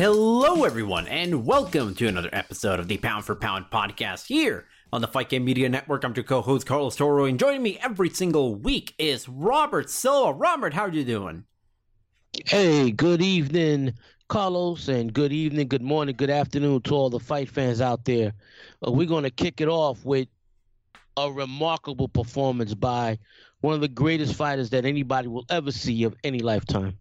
Hello, everyone, and welcome to another episode of the Pound for Pound podcast here on the Fight Game Media Network. I'm your co-host Carlos Toro, and joining me every single week is Robert Silva. Robert, how are you doing? Hey, good evening, Carlos, and good evening, good morning, good afternoon to all the fight fans out there. Uh, we're going to kick it off with a remarkable performance by one of the greatest fighters that anybody will ever see of any lifetime.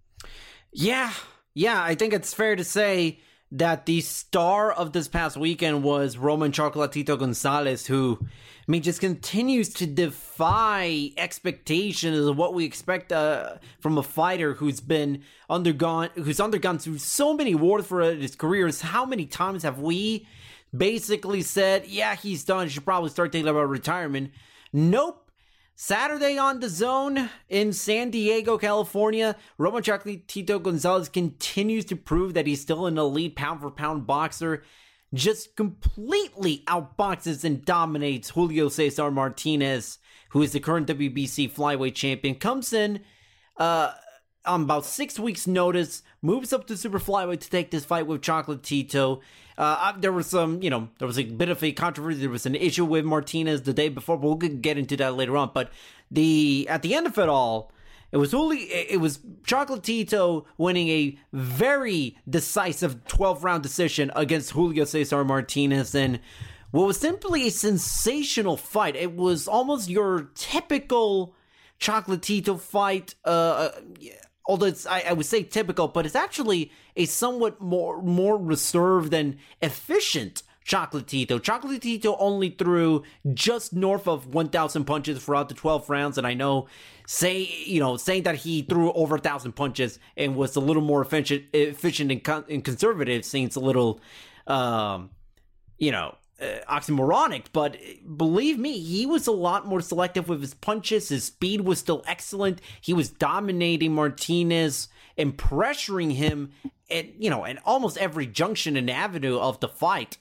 Yeah, yeah, I think it's fair to say that the star of this past weekend was Roman Chocolatito Gonzalez, who, I mean, just continues to defy expectations of what we expect uh, from a fighter who's been undergone, who's undergone through so many wars for his careers. How many times have we basically said, "Yeah, he's done. He should probably start thinking about retirement"? Nope. Saturday on DAZN in San Diego, California, Roman Chocolatito Gonzalez continues to prove that he's still an elite pound for pound boxer. Just completely outboxes and dominates Julio Cesar Martinez, who is the current WBC flyweight champion. Comes in uh, on about six weeks' notice, moves up to super flyweight to take this fight with Chocolatito. Uh, there was some, you know, there was a bit of a controversy. There was an issue with Martinez the day before, but we'll get into that later on. But the at the end of it all, it was only it was Chocolatito winning a very decisive 12 round decision against Julio Cesar Martinez and what was simply a sensational fight. It was almost your typical Chocolatito fight. Uh, uh although it's I, I, would say typical, but it's actually a somewhat more more reserved and efficient Chocolatito. Chocolatito only threw just north of 1,000 punches throughout the 12 rounds, and I know say you know saying that he threw over a thousand punches and was a little more efficient efficient and, con- and conservative seems a little um you know uh, oxymoronic, but believe me, he was a lot more selective with his punches. His speed was still excellent. He was dominating Martinez and pressuring him at you know at almost every junction and avenue of the fight.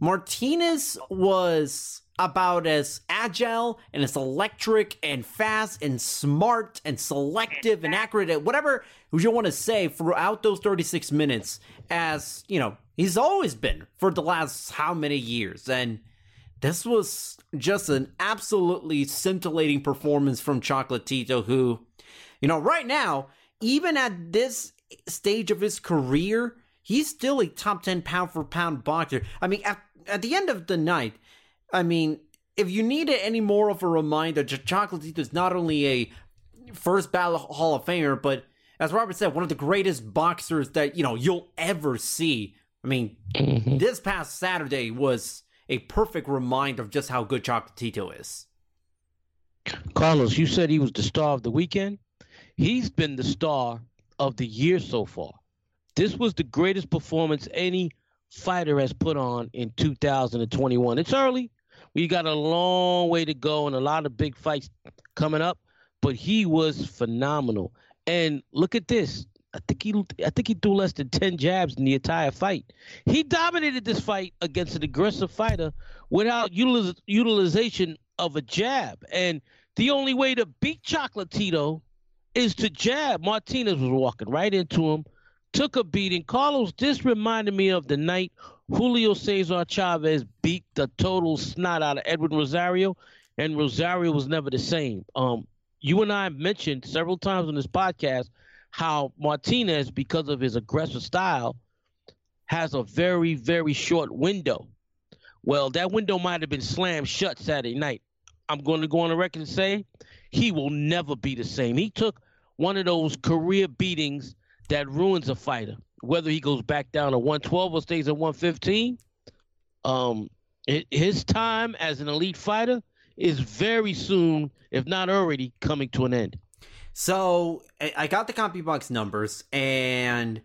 Martinez was about as agile and as electric and fast and smart and selective and accurate at whatever you want to say throughout those 36 minutes as you know He's always been for the last how many years. And this was just an absolutely scintillating performance from Chocolatito, who, you know, right now, even at this stage of his career, he's still a top 10 pound for pound boxer. I mean, at, at the end of the night, I mean, if you needed any more of a reminder, Chocolatito is not only a first ballot Hall of Famer, but as Robert said, one of the greatest boxers that, you know, you'll ever see. I mean, mm-hmm. this past Saturday was a perfect reminder of just how good Chocolatito is. Carlos, you said he was the star of the weekend. He's been the star of the year so far. This was the greatest performance any fighter has put on in 2021. It's early. We got a long way to go and a lot of big fights coming up, but he was phenomenal. And look at this. I think he I think he threw less than 10 jabs in the entire fight. He dominated this fight against an aggressive fighter without utiliz- utilization of a jab. And the only way to beat Chocolatito is to jab. Martinez was walking right into him, took a beating. Carlos, this reminded me of the night Julio Cesar Chavez beat the total snot out of Edwin Rosario, and Rosario was never the same. Um, you and I mentioned several times on this podcast how Martinez, because of his aggressive style, has a very, very short window. Well, that window might have been slammed shut Saturday night. I'm going to go on the record and say he will never be the same. He took one of those career beatings that ruins a fighter, whether he goes back down to 112 or stays at 115. Um, his time as an elite fighter is very soon, if not already, coming to an end. So I got the CompuBox numbers, and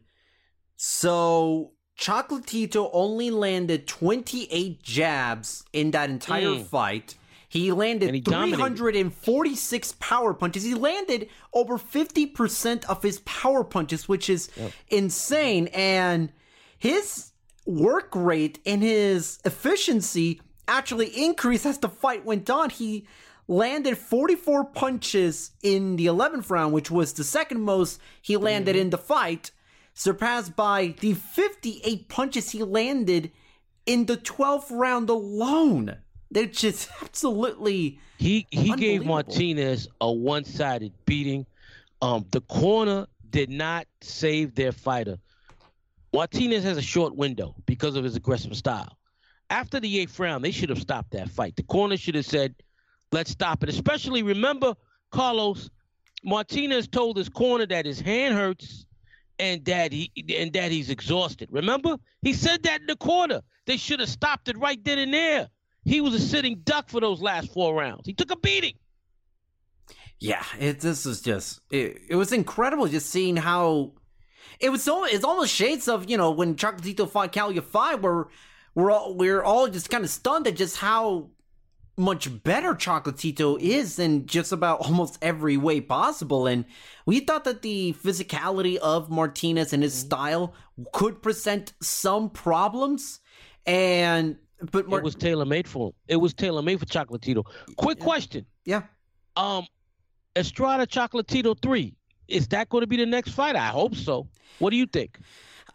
so Chocolatito only landed 28 jabs in that entire mm. fight. He landed he 346 power punches. He landed over 50% of his power punches, which is yep. insane. And his work rate and his efficiency actually increased as the fight went on. He landed 44 punches in the 11th round, which was the second most he landed mm. in the fight, surpassed by the 58 punches he landed in the 12th round alone. They're just absolutely. He he gave Martinez a one sided beating. Um, the corner did not save their fighter. Martinez has a short window because of his aggressive style. After the eighth round, they should have stopped that fight. The corner should have said, "Let's stop it." Especially remember, Carlos Martinez told his corner that his hand hurts and that he and that he's exhausted. Remember, he said that in the corner. They should have stopped it right then and there. He was a sitting duck for those last four rounds. He took a beating. Yeah, it, this is just it, it was incredible just seeing how it was so it's almost shades of you know when Chocolatito fought Kal Yafai where we're all we're all just kind of stunned at just how much better Chocolatito is in just about almost every way possible. And we thought that the physicality of Martinez and his mm-hmm. style could present some problems. And but Mar- it was tailor made for him. It was tailor made for Chocolatito. Quick question. Yeah. Um, Estrada Chocolatito three. Is that going to be the next fight? I hope so. What do you think?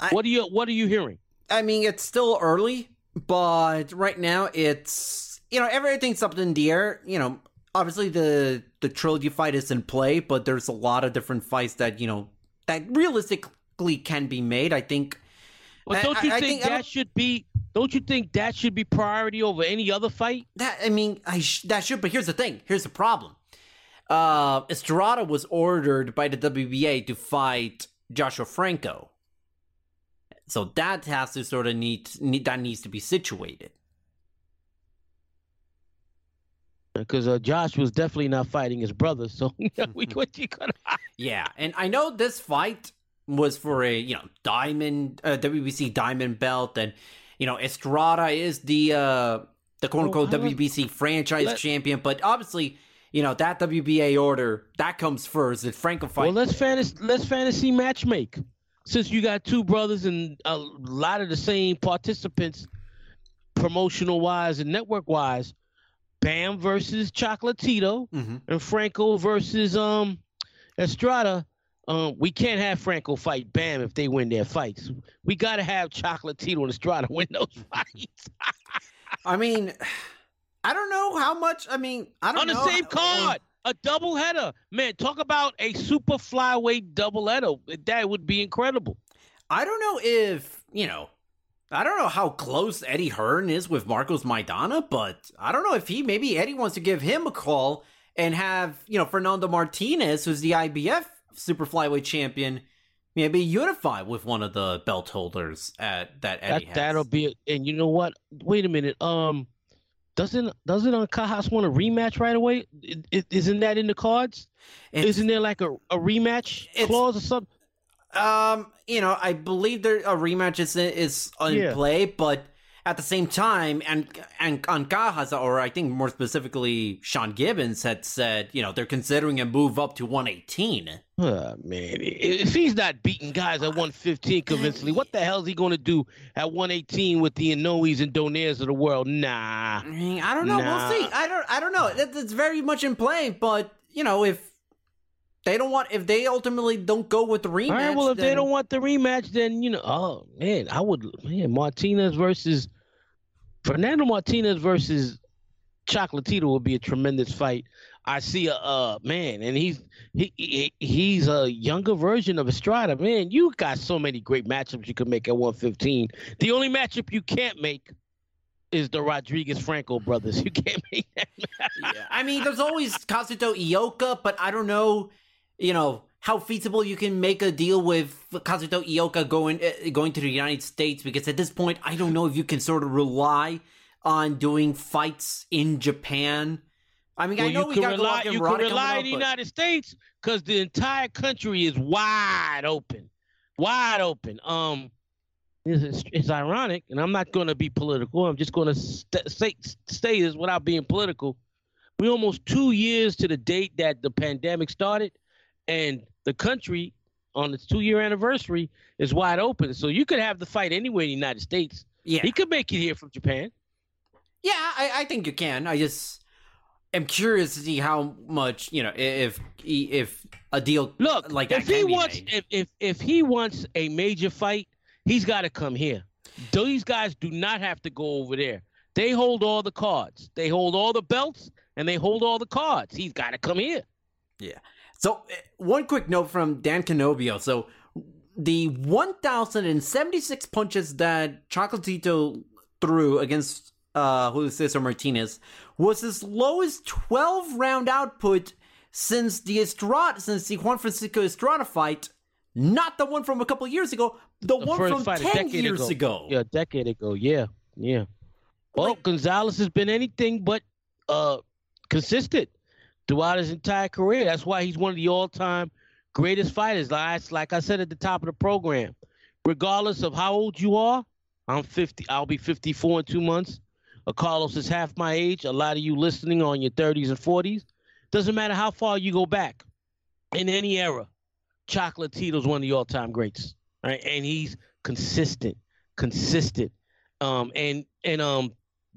I, what are you What are you hearing? I mean, it's still early, but right now it's you know everything's up in the air. You know, obviously the the trilogy fight is in play, but there's a lot of different fights that you know that realistically can be made. I think. But don't you I, think, I think that should be don't you think that should be priority over any other fight? That I mean, I sh- that should. But here's the thing. Here's the problem. Uh, Estrada was ordered by the WBA to fight Joshua Franco, so that has to sort of need, need that needs to be situated. Because uh, Josh was definitely not fighting his brother, so we what you gonna? yeah, and I know this fight was for a you know diamond uh, WBC diamond belt, and you know, Estrada is the uh the quote unquote oh, WBC franchise let, champion, but obviously, you know, that WBA order that comes first. The Franco fight. Well, let's fantasy let's fantasy matchmake. Since you got two brothers and a lot of the same participants, promotional wise and network wise, Bam versus Chocolatito mm-hmm. and Franco versus um Estrada. Um, we can't have Franco fight Bam if they win their fights. We got to have Chocolatito and Estrada win those fights. I mean, I don't know how much. I mean, I don't on know. the same card, a double header. Man, talk about a super flyweight double header. That would be incredible. I don't know if you know. I don't know how close Eddie Hearn is with Marcos Maidana, but I don't know if he maybe Eddie wants to give him a call and have you know Fernando Martinez, who's the IBF super flyweight champion maybe unify with one of the belt holders at that Eddie that, That'll be and you know what? Wait a minute. Um, doesn't doesn't Cajas want a rematch right away? is not that in the cards? It's, Isn't there like a, a rematch clause or something? Um, you know, I believe there a rematch is is in yeah. play, but at the same time, and and Ancajas, or I think more specifically, Sean Gibbons had said, you know, they're considering a move up to 118. Oh, man, if he's not beating guys at 115 convincingly, what the hell is he going to do at 118 with the Inoues and Donaires of the world? Nah, I don't know. Nah. We'll see. I don't. I don't know. It's very much in play, but you know, if they don't want, if they ultimately don't go with the rematch, All right, well, if they then- don't want the rematch, then you know, oh man, I would man Martinez versus Fernando Martinez versus Chocolatito would be a tremendous fight. I see a uh man, and he's he, he he's a younger version of Estrada. Man, you got so many great matchups you could make at 115. The only matchup you can't make is the Rodriguez Franco brothers. You can't make that. yeah. I mean, there's always Kazuto Ioka, but I don't know, you know, how feasible you can make a deal with Kazuto Ioka going uh, going to the United States because at this point, I don't know if you can sort of rely on doing fights in Japan. I mean, I know you we can got rely, you can rely in the United States because the entire country is wide open, wide open. Um, it's, it's, it's ironic, and I'm not going to be political. I'm just going to st- say say this without being political. We're almost two years to the date that the pandemic started, and the country on its two year anniversary is wide open. So you could have the fight anywhere in the United States. Yeah, He could make it here from Japan. Yeah, I, I think you can. I just am curious to see how much you know if if a deal Look, like that if he wants, if, if if he wants a major fight, he's got to come here. These guys do not have to go over there. They hold all the cards. They hold all the belts, and they hold all the cards. He's got to come here. Yeah. So uh, one quick note from Dan Canobbio. So the 1,076 punches that Chocolatito threw against uh, Julio Cesar Martinez was his lowest 12 round output since the Estrada, since the Juan Francisco Estrada fight. Not the one from a couple years ago, the, The one from fight a 10 decade years ago. Yeah, a decade ago. Yeah, yeah. Well, Like- Gonzalez has been anything but uh consistent throughout his entire career. That's why he's one of the all-time greatest fighters. Like, I said at the top of the program, regardless of how old you are, I'm 50. I'll be 54 in two months. Carlos is half my age. A lot of you listening on your 30s and 40s. Doesn't matter how far you go back in any era. Chocolatito's one of the all-time greats, right? And he's consistent, consistent, um, and and um,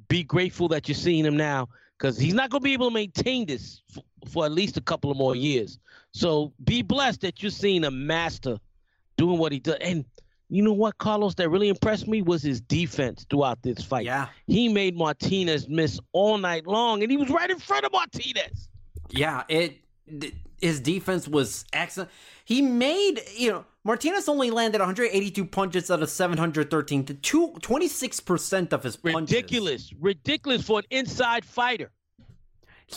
be grateful that you're seeing him now because he's not going to be able to maintain this f- for at least a couple of more years. So be blessed that you're seeing a master doing what he does. And you know what, Carlos, that really impressed me was his defense throughout this fight. Yeah. He made Martinez miss all night long, and he was right in front of Martinez. Yeah, it his defense was excellent. He made, you know, Martinez only landed 182 punches out of 713 to two, 26% of his punches. Ridiculous, ridiculous for an inside fighter.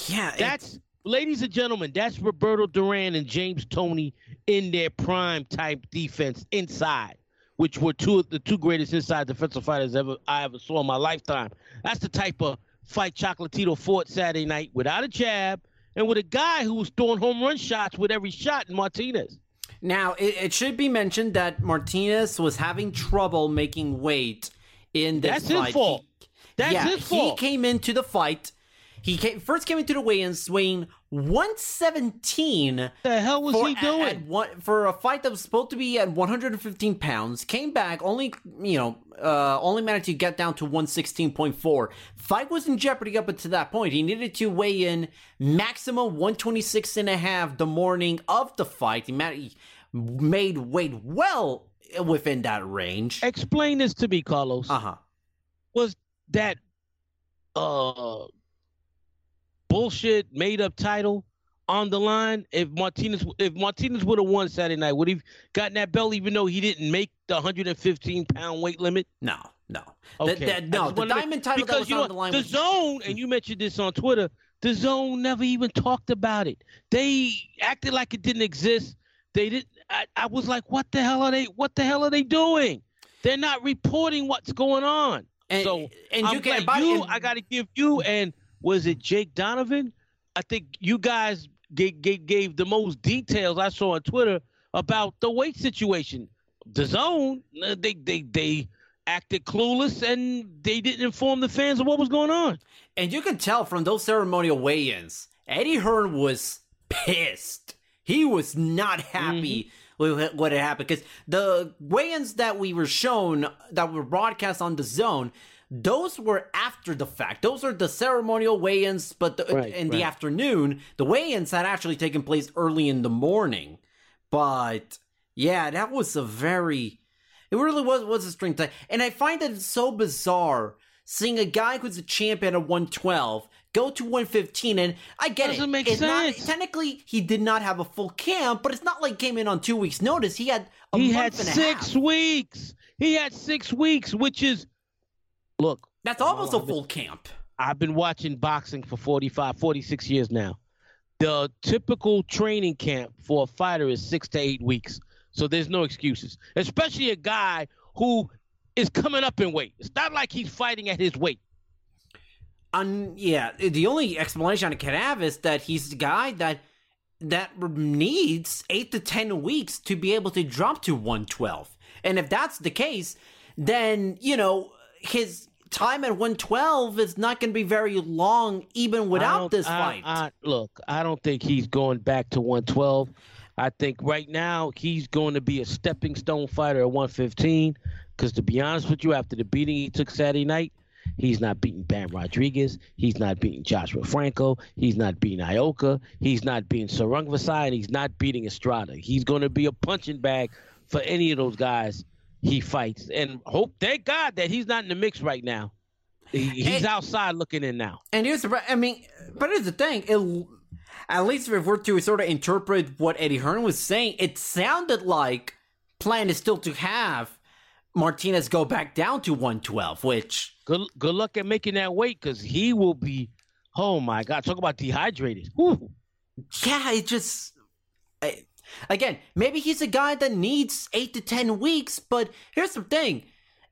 Yeah, That's, ladies and gentlemen, that's Roberto Duran and James Toney in their prime type defense inside, which were two of the two greatest inside defensive fighters ever I ever saw in my lifetime. That's the type of fight Chocolatito fought Saturday night without a jab and with a guy who was throwing home run shots with every shot in Martinez. Now, it, it should be mentioned that Martinez was having trouble making weight in this That's his fault. That's yeah, his fault. He came into the fight. He came, first came into the weigh-ins weighing 117 the hell was for, he at- doing? at one, for a fight that was supposed to be at 115 pounds. Came back only, you know, uh, only managed to get down to 116.4. Fight was in jeopardy up until that point. He needed to weigh in maximum 126 and a half the morning of the fight. He, ma- he made weight well within that range. Explain this to me, Carlos. Uh huh. was that uh bullshit made up title on the line if Martinez if Martinez would have won Saturday night would he have gotten that belt even though he didn't make the 115 pound weight limit? No, no. okay. no, the diamond title because was you know on the line the was zone and you mentioned this on Twitter DAZN never even talked about it. They acted like it didn't exist. They didn't I, I was like what the hell are they what the hell are they doing? They're not reporting what's going on. And, so and I'm you can but- you. and- I got to give you and was it Jake Donovan? I think you guys gave, gave, gave the most details I saw on Twitter about the weight situation. DAZN, uh, they they they acted clueless and they didn't inform the fans of what was going on. And you can tell from those ceremonial weigh-ins, Eddie Hearn was pissed. He was not happy mm-hmm. with what had happened because the weigh-ins that we were shown that were broadcast on DAZN, those were after the fact. Those are the ceremonial weigh-ins, but the, right, in right. the afternoon, the weigh-ins had actually taken place early in the morning. But yeah, that was a very it really was was a string tie. And I find that it's so bizarre seeing a guy who's a champion at 112 go to 115 and I get it. Doesn't it. make it's sense. Not, technically he did not have a full camp, but it's not like came in on 2 weeks notice. He had He had 6 weeks. He had 6 weeks, which is look, that's almost a full camp. I've been watching boxing for 45 46 years now. The typical training camp for a fighter is 6 to 8 weeks. So there's no excuses, especially a guy who is coming up in weight. It's not like he's fighting at his weight. Um, yeah, the only explanation I can have is that he's the guy that that needs eight to ten weeks to be able to drop to 112. And if that's the case, then you know his time at 112 is not going to be very long, even without this fight. I, I, look, I don't think he's going back to 112. I think right now he's going to be a stepping stone fighter at 115. Because to be honest with you, after the beating he took Saturday night, he's not beating Bam Rodriguez. He's not beating Joshua Franco. He's not beating Ioka. He's not beating Sor Rungvisai, and he's not beating Estrada. He's going to be a punching bag for any of those guys he fights. And hope, thank God, that he's not in the mix right now. he's and, outside looking in now. And here's the, I mean, but here's the thing. It, at least if we're to sort of interpret what Eddie Hearn was saying, it sounded like plan is still to have Martinez go back down to 112, which good good luck at making that weight because he will be. Oh my God! Talk about dehydrated. Whew. Yeah, it just. I, again, maybe he's a guy that needs eight to ten weeks, but here's the thing: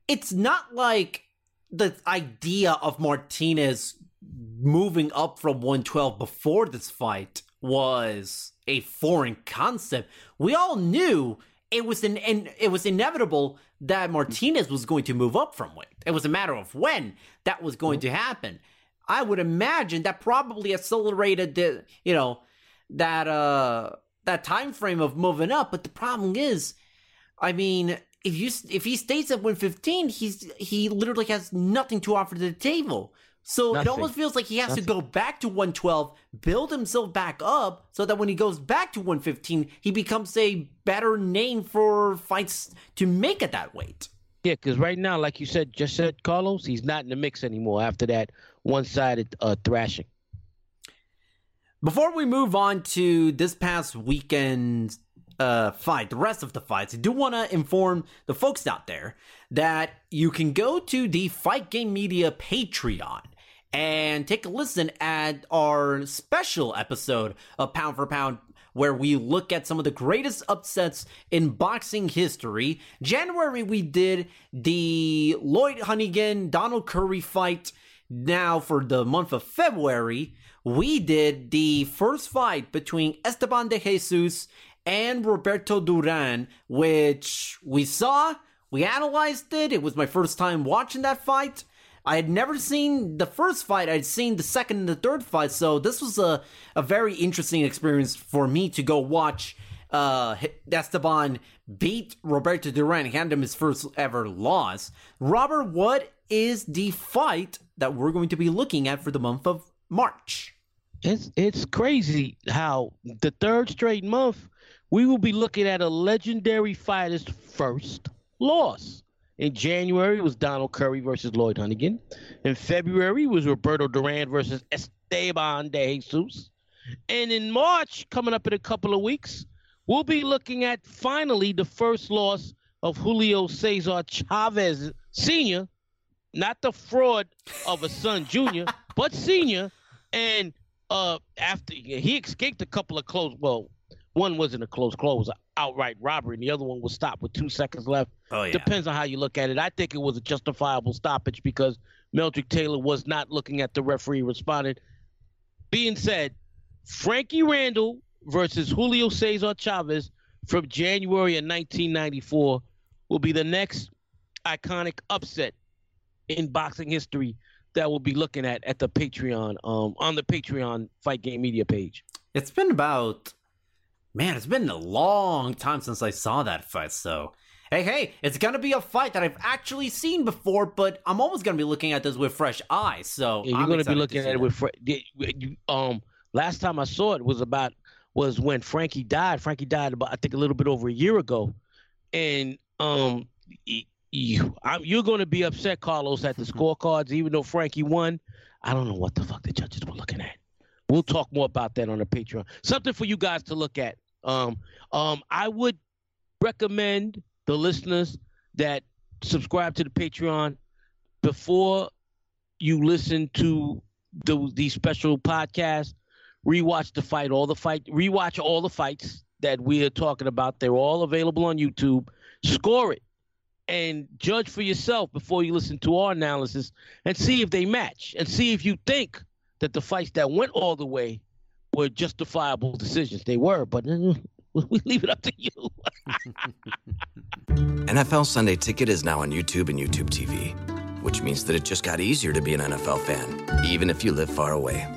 it's not like the idea of Martinez moving up from 112 before this fight was a foreign concept. We all knew it was an, and it was inevitable that Martinez was going to move up from weight. It was a matter of when that was going to happen. I would imagine that probably accelerated the you know that uh that time frame of moving up. But the problem is, I mean, if you if he stays at 115, he's he literally has nothing to offer to the table. So Nothing. it almost feels like he has Nothing. to go back to 112, build himself back up, so that when he goes back to 115, he becomes a better name for fights to make at that weight. Yeah, because right now, like you said, just said Carlos, he's not in the mix anymore after that one-sided uh, thrashing. Before we move on to this past weekend uh, fight, the rest of the fights, I do want to inform the folks out there that you can go to the Fight Game Media Patreon and take a listen at our special episode of Pound for Pound where we look at some of the greatest upsets in boxing history. January, we did the Lloyd Honeyghan Donald Curry fight. Now, for the month of February, we did the first fight between Esteban de Jesus and Roberto Duran, which we saw, we analyzed it. It was my first time watching that fight. I had never seen the first fight. I'd seen the second and the third fight, so this was a, a very interesting experience for me to go watch uh, Esteban beat Roberto Duran, hand him his first ever loss. Robert, what is the fight that we're going to be looking at for the month of March? It's it's crazy how the third straight month we will be looking at a legendary fighter's first loss. In January, was Donald Curry versus Lloyd Honeyghan. In February, was Roberto Duran versus Esteban de Jesus. And in March, coming up in a couple of weeks, we'll be looking at finally the first loss of Julio Cesar Chavez Sr., not the fraud of a son junior, but senior. And uh, after he escaped a couple of close, well, one wasn't a close close, outright robbery, and the other one was stopped with two seconds left. Oh, yeah. Depends on how you look at it. I think it was a justifiable stoppage because Meldrick Taylor was not looking at the referee, responded. Being said, Frankie Randall versus Julio Cesar Chavez from January of 1994 will be the next iconic upset in boxing history that we'll be looking at at the Patreon, um, on the Patreon Fight Game Media page. It's been about, man, it's been a long time since I saw that fight. So, hey, hey, it's gonna be a fight that I've actually seen before, but I'm almost gonna be looking at this with fresh eyes. So yeah, you're I'm gonna be looking see at it with fre- you- um. Last time I saw it was about was when Frankie died. Frankie died about I think a little bit over a year ago, and um, y- you, I'm, you're going to be upset, Carlos, at the scorecards. Even though Frankie won, I don't know what the fuck the judges were looking at. We'll talk more about that on the Patreon. Something for you guys to look at. Um, um, I would recommend the listeners that subscribe to the Patreon before you listen to the, these special podcasts. Rewatch the fight, all the fight, rewatch all the fights that we are talking about. They're all available on YouTube. Score it and judge for yourself before you listen to our analysis and see if they match and see if you think that the fights that went all the way were justifiable decisions. They were, but uh, we leave it up to you. NFL Sunday Ticket is now on YouTube and YouTube TV, which means that it just got easier to be an NFL fan, even if you live far away.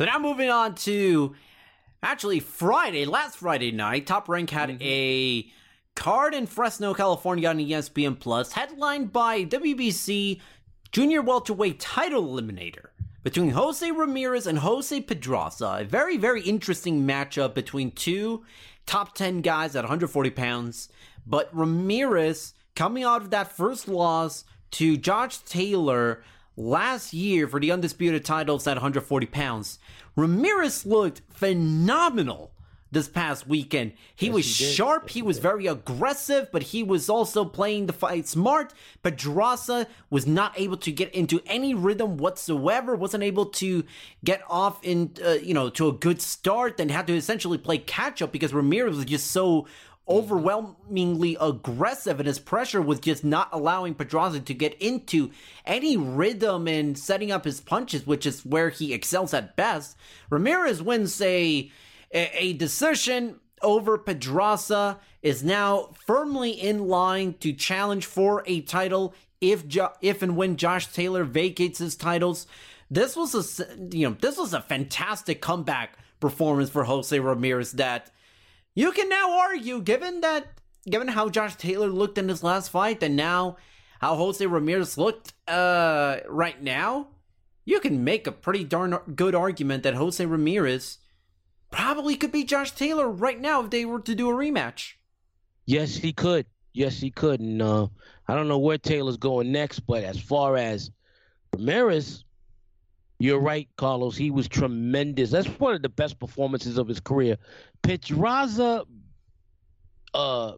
So now moving on to actually Friday, last Friday night, Top Rank had mm-hmm. a card in Fresno, California on ESPN Plus, headlined by WBC Junior Welterweight title eliminator between Jose Ramirez and Jose Pedraza. A very, very interesting matchup between two top 10 guys at 140 pounds. But Ramirez, coming out of that first loss to Josh Taylor last year for the undisputed titles at 140 pounds, Ramirez looked phenomenal this past weekend. He was he sharp, he was very aggressive, but he was also playing the fight smart. Pedraza was not able to get into any rhythm whatsoever, wasn't able to get off in uh, you know to a good start and had to essentially play catch up because Ramirez was just so overwhelmingly aggressive and his pressure was just not allowing Pedraza to get into any rhythm and setting up his punches, which is where he excels at best. Ramirez wins a a, decision over Pedraza is now firmly in line to challenge for a title if jo- if and when Josh Taylor vacates his titles. This was a you know this was a fantastic comeback performance for Jose Ramirez that you can now argue given that given how Josh Taylor looked in his last fight and now how Jose Ramirez looked uh right now, you can make a pretty darn good argument that Jose Ramirez probably could beat Josh Taylor right now if they were to do a rematch. Yes, he could. Yes, he could. And uh, I don't know where Taylor's going next, but as far as Ramirez, you're right, Carlos. He was tremendous. That's one of the best performances of his career. Pedraza, uh,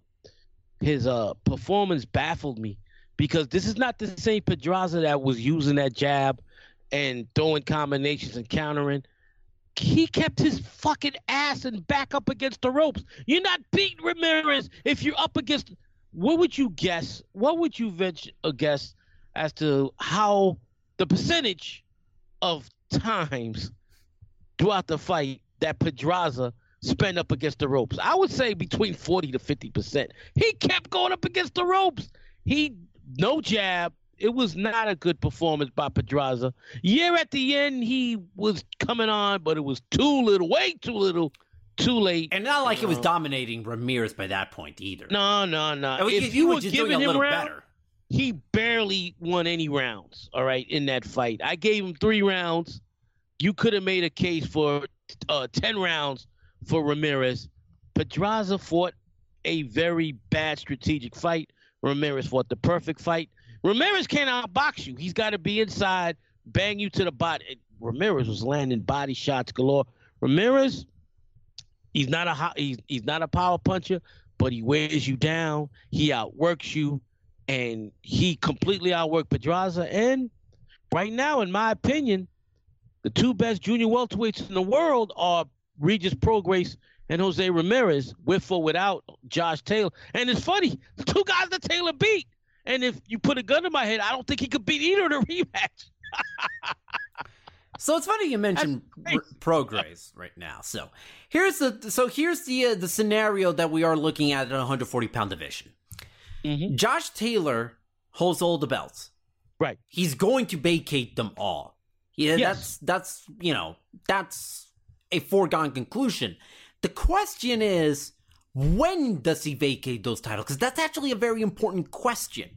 his uh performance baffled me because this is not the same Pedraza that was using that jab and throwing combinations and countering he kept his fucking ass and back up against the ropes. You're not beating Ramirez if you're up against. What would you guess? What would you venture a guess as to how the percentage of times throughout the fight that Pedraza spent up against the ropes? I would say between 40 to 50 percent. He kept going up against the ropes. He no jab. It was not a good performance by Pedraza. Yeah, at the end he was coming on, but it was too little, way too little, too late. And not like he was uh, dominating Ramirez by that point either. No, no, no. It If he you was were just doing giving a him little round, better. He barely won any rounds. All right, in that fight, I gave him three rounds. You could have made a case for uh, 10 rounds for Ramirez. Pedraza fought a very bad strategic fight. Ramirez fought the perfect fight. Ramirez can't outbox you. He's got to be inside, bang you to the body. Ramirez was landing body shots galore. Ramirez, he's not a he's he's not a power puncher, but he wears you down. He outworks you, and he completely outworked Pedraza. And right now, in my opinion, the two best junior welterweights in the world are Regis Prograis and Jose Ramirez, with or without Josh Taylor. And it's funny, the two guys that Taylor beat. And if you put a gun to my head, I don't think he could beat either in a rematch. So it's funny you mentioned Prograis right now. So here's the so here's the uh, the scenario that we are looking at at 140 pound division. Mhm. Josh Taylor holds all the belts. Right. He's going to vacate them all. Yeah, Yes. that's that's you know that's a foregone conclusion. The question is, when does he vacate those titles? Because that's actually a very important question.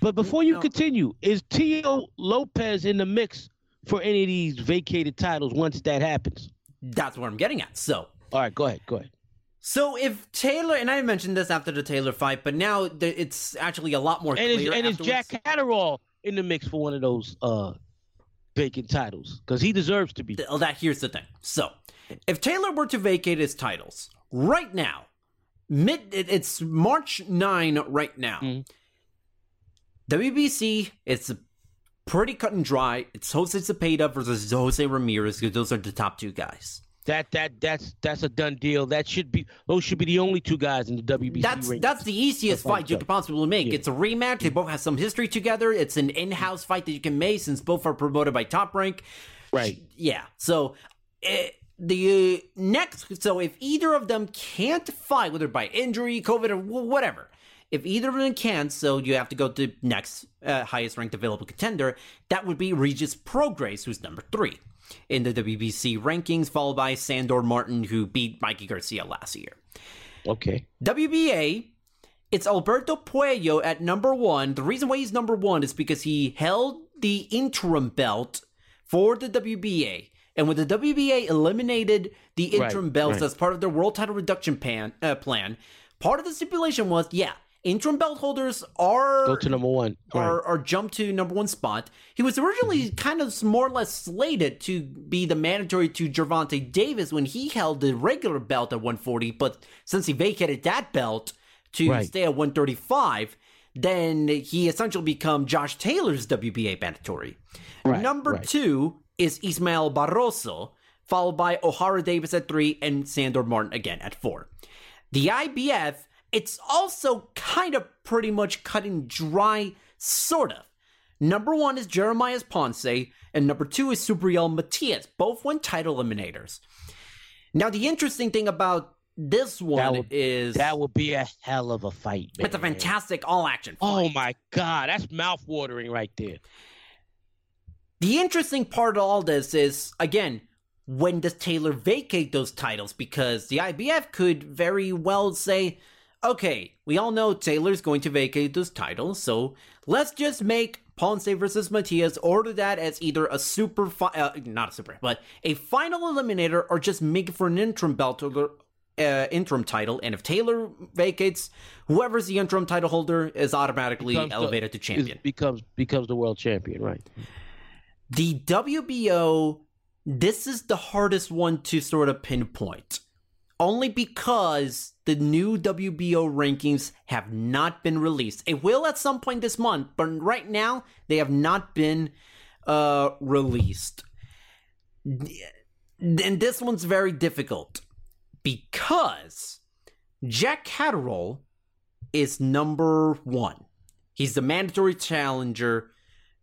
But before you No. continue, is Teo Lopez in the mix for any of these vacated titles once that happens? That's what I'm getting at. So All right, go ahead, go ahead. So if Taylor and I mentioned this after the Taylor fight, but now it's actually a lot more And is, clear. and is Jack. Catterall in the mix for one of those uh vacant titles? Because he deserves to be. Th- that here's the thing. So if Taylor were to vacate his titles right now, mid it's March nine right now. Mhm. WBC it's pretty cut and dry. It's Jose Zepeda versus Jose Ramirez because those are the top two guys. That that that's that's a done deal. That should be those should be the only two guys in the WBC. That's rankings. that's the easiest That's fight you could possibly make. Yeah. It's a rematch. They both have some history together. It's an in-house fight that you can make since both are promoted by Top Rank. right. Yeah. So eh, the uh, next, so if either of them can't fight, whether by injury, COVID, or whatever, if either of them can't, so you have to go to next uh, highest ranked available contender. That would be Regis Prograis, who's number three in the WBC rankings, followed by Sandor Martin, who beat Mikey Garcia last year. Okay. WBA, it's Alberto Puello at number one. The reason why he's number one is because he held the interim belt for the WBA. And when the WBA eliminated the Right, interim belts right. as part of their world title reduction pan, uh, plan, part of the stipulation was, yeah, interim belt holders are Go to number one. Right. or, or jump to number one spot. He was originally mm-hmm. kind of more or less slated to be the mandatory to Gervonta Davis when he held the regular belt at 140, but since he vacated that belt to Right. stay at 135, then he essentially become Josh Taylor's WBA mandatory. Right, Number two is Ismael Barroso, followed by Ohara Davis at three and Sandor Martin again at four. The IBF, it's also kind of pretty much cut and dry, sort of. Number one is Jeremias Ponce, and number two is Subriel Matias. Both won title eliminators. Now, the interesting thing about this one would- is that would be a hell of a fight. it's a fantastic all action oh fight. Oh my god, that's mouth watering right there. The interesting part of all this is, again, when does Taylor vacate those titles? Because the IBF could very well say, okay, we all know Taylor's going to vacate those titles, so let's just make Ponce versus Matias order that as either a super, fi- uh, not a super, but a final eliminator, or just make it for an interim belt or uh, interim title. And if Taylor vacates, whoever's the interim title holder is automatically Becomes the- elevated to champion. becomes becomes the world champion, right? The WBO, this is the hardest one to sort of pinpoint. Only because the new WBO rankings have not been released. It will at some point this month, but right now they have not been uh, released. And this one's very difficult because Jack Catterall is number one. He's the mandatory challenger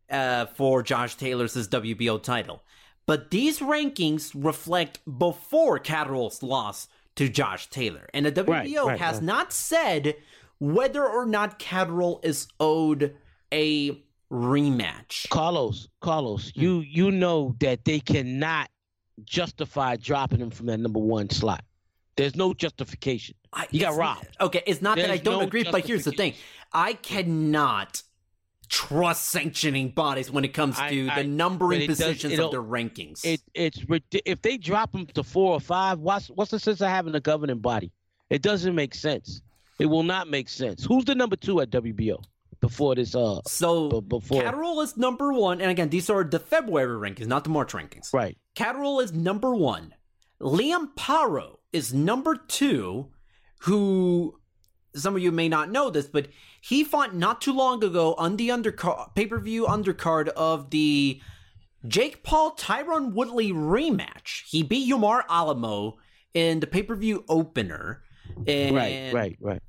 uh, for Josh Taylor's WBO title. But these rankings reflect before Catterall's loss to Josh Taylor. And the WBO Right, right, has right. not said whether or not Catterall is owed a rematch. Carlos, Carlos, Hmm. you you know that they cannot justify dropping him from that number one slot. There's no justification. I- He got it's- robbed. Okay, it's not that I don't no agree, but here's the thing. I cannot trust sanctioning bodies when it comes I- to I- the numbering it does- positions of their rankings. It it's if they drop them to four or five, what's what's the sense of having a governing body? It doesn't make sense. It will not make sense. Who's the number two at WBO before this? Uh, so b- before Catterall is number one, and again, these are the February rankings, not the March rankings. right. Catterall is number one. Liam Paro is number two, who some of you may not know this, but he fought not too long ago on the undercard pay per view undercard of the Jake Paul Tyron Woodley rematch. He beat Yomar Alamo in the pay per view opener. And Right, right, right.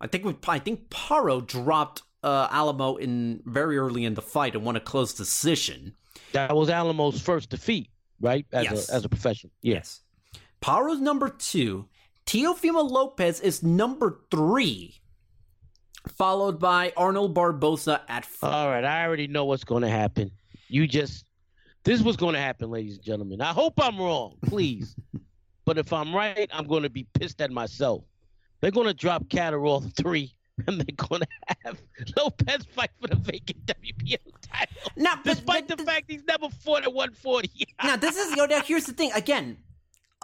I think we, I think Paro dropped uh, Alamo in very early in the fight and won a close decision. That was Alamo's first defeat, right? As Yes. a as a professional. Yeah. Yes. Paro's number two. Teofimo Lopez is number three, followed by Arnold Barboza at four. All right, I already know what's going to happen. You just this was going to happen, ladies and gentlemen. I hope I'm wrong, please. but if I'm right, I'm going to be pissed at myself. They're going to drop Catterall three, and they're going to have Lopez fight for the vacant WBO title, now, despite but the fact he's never fought at 140. now this is you know, now here's the thing. Again,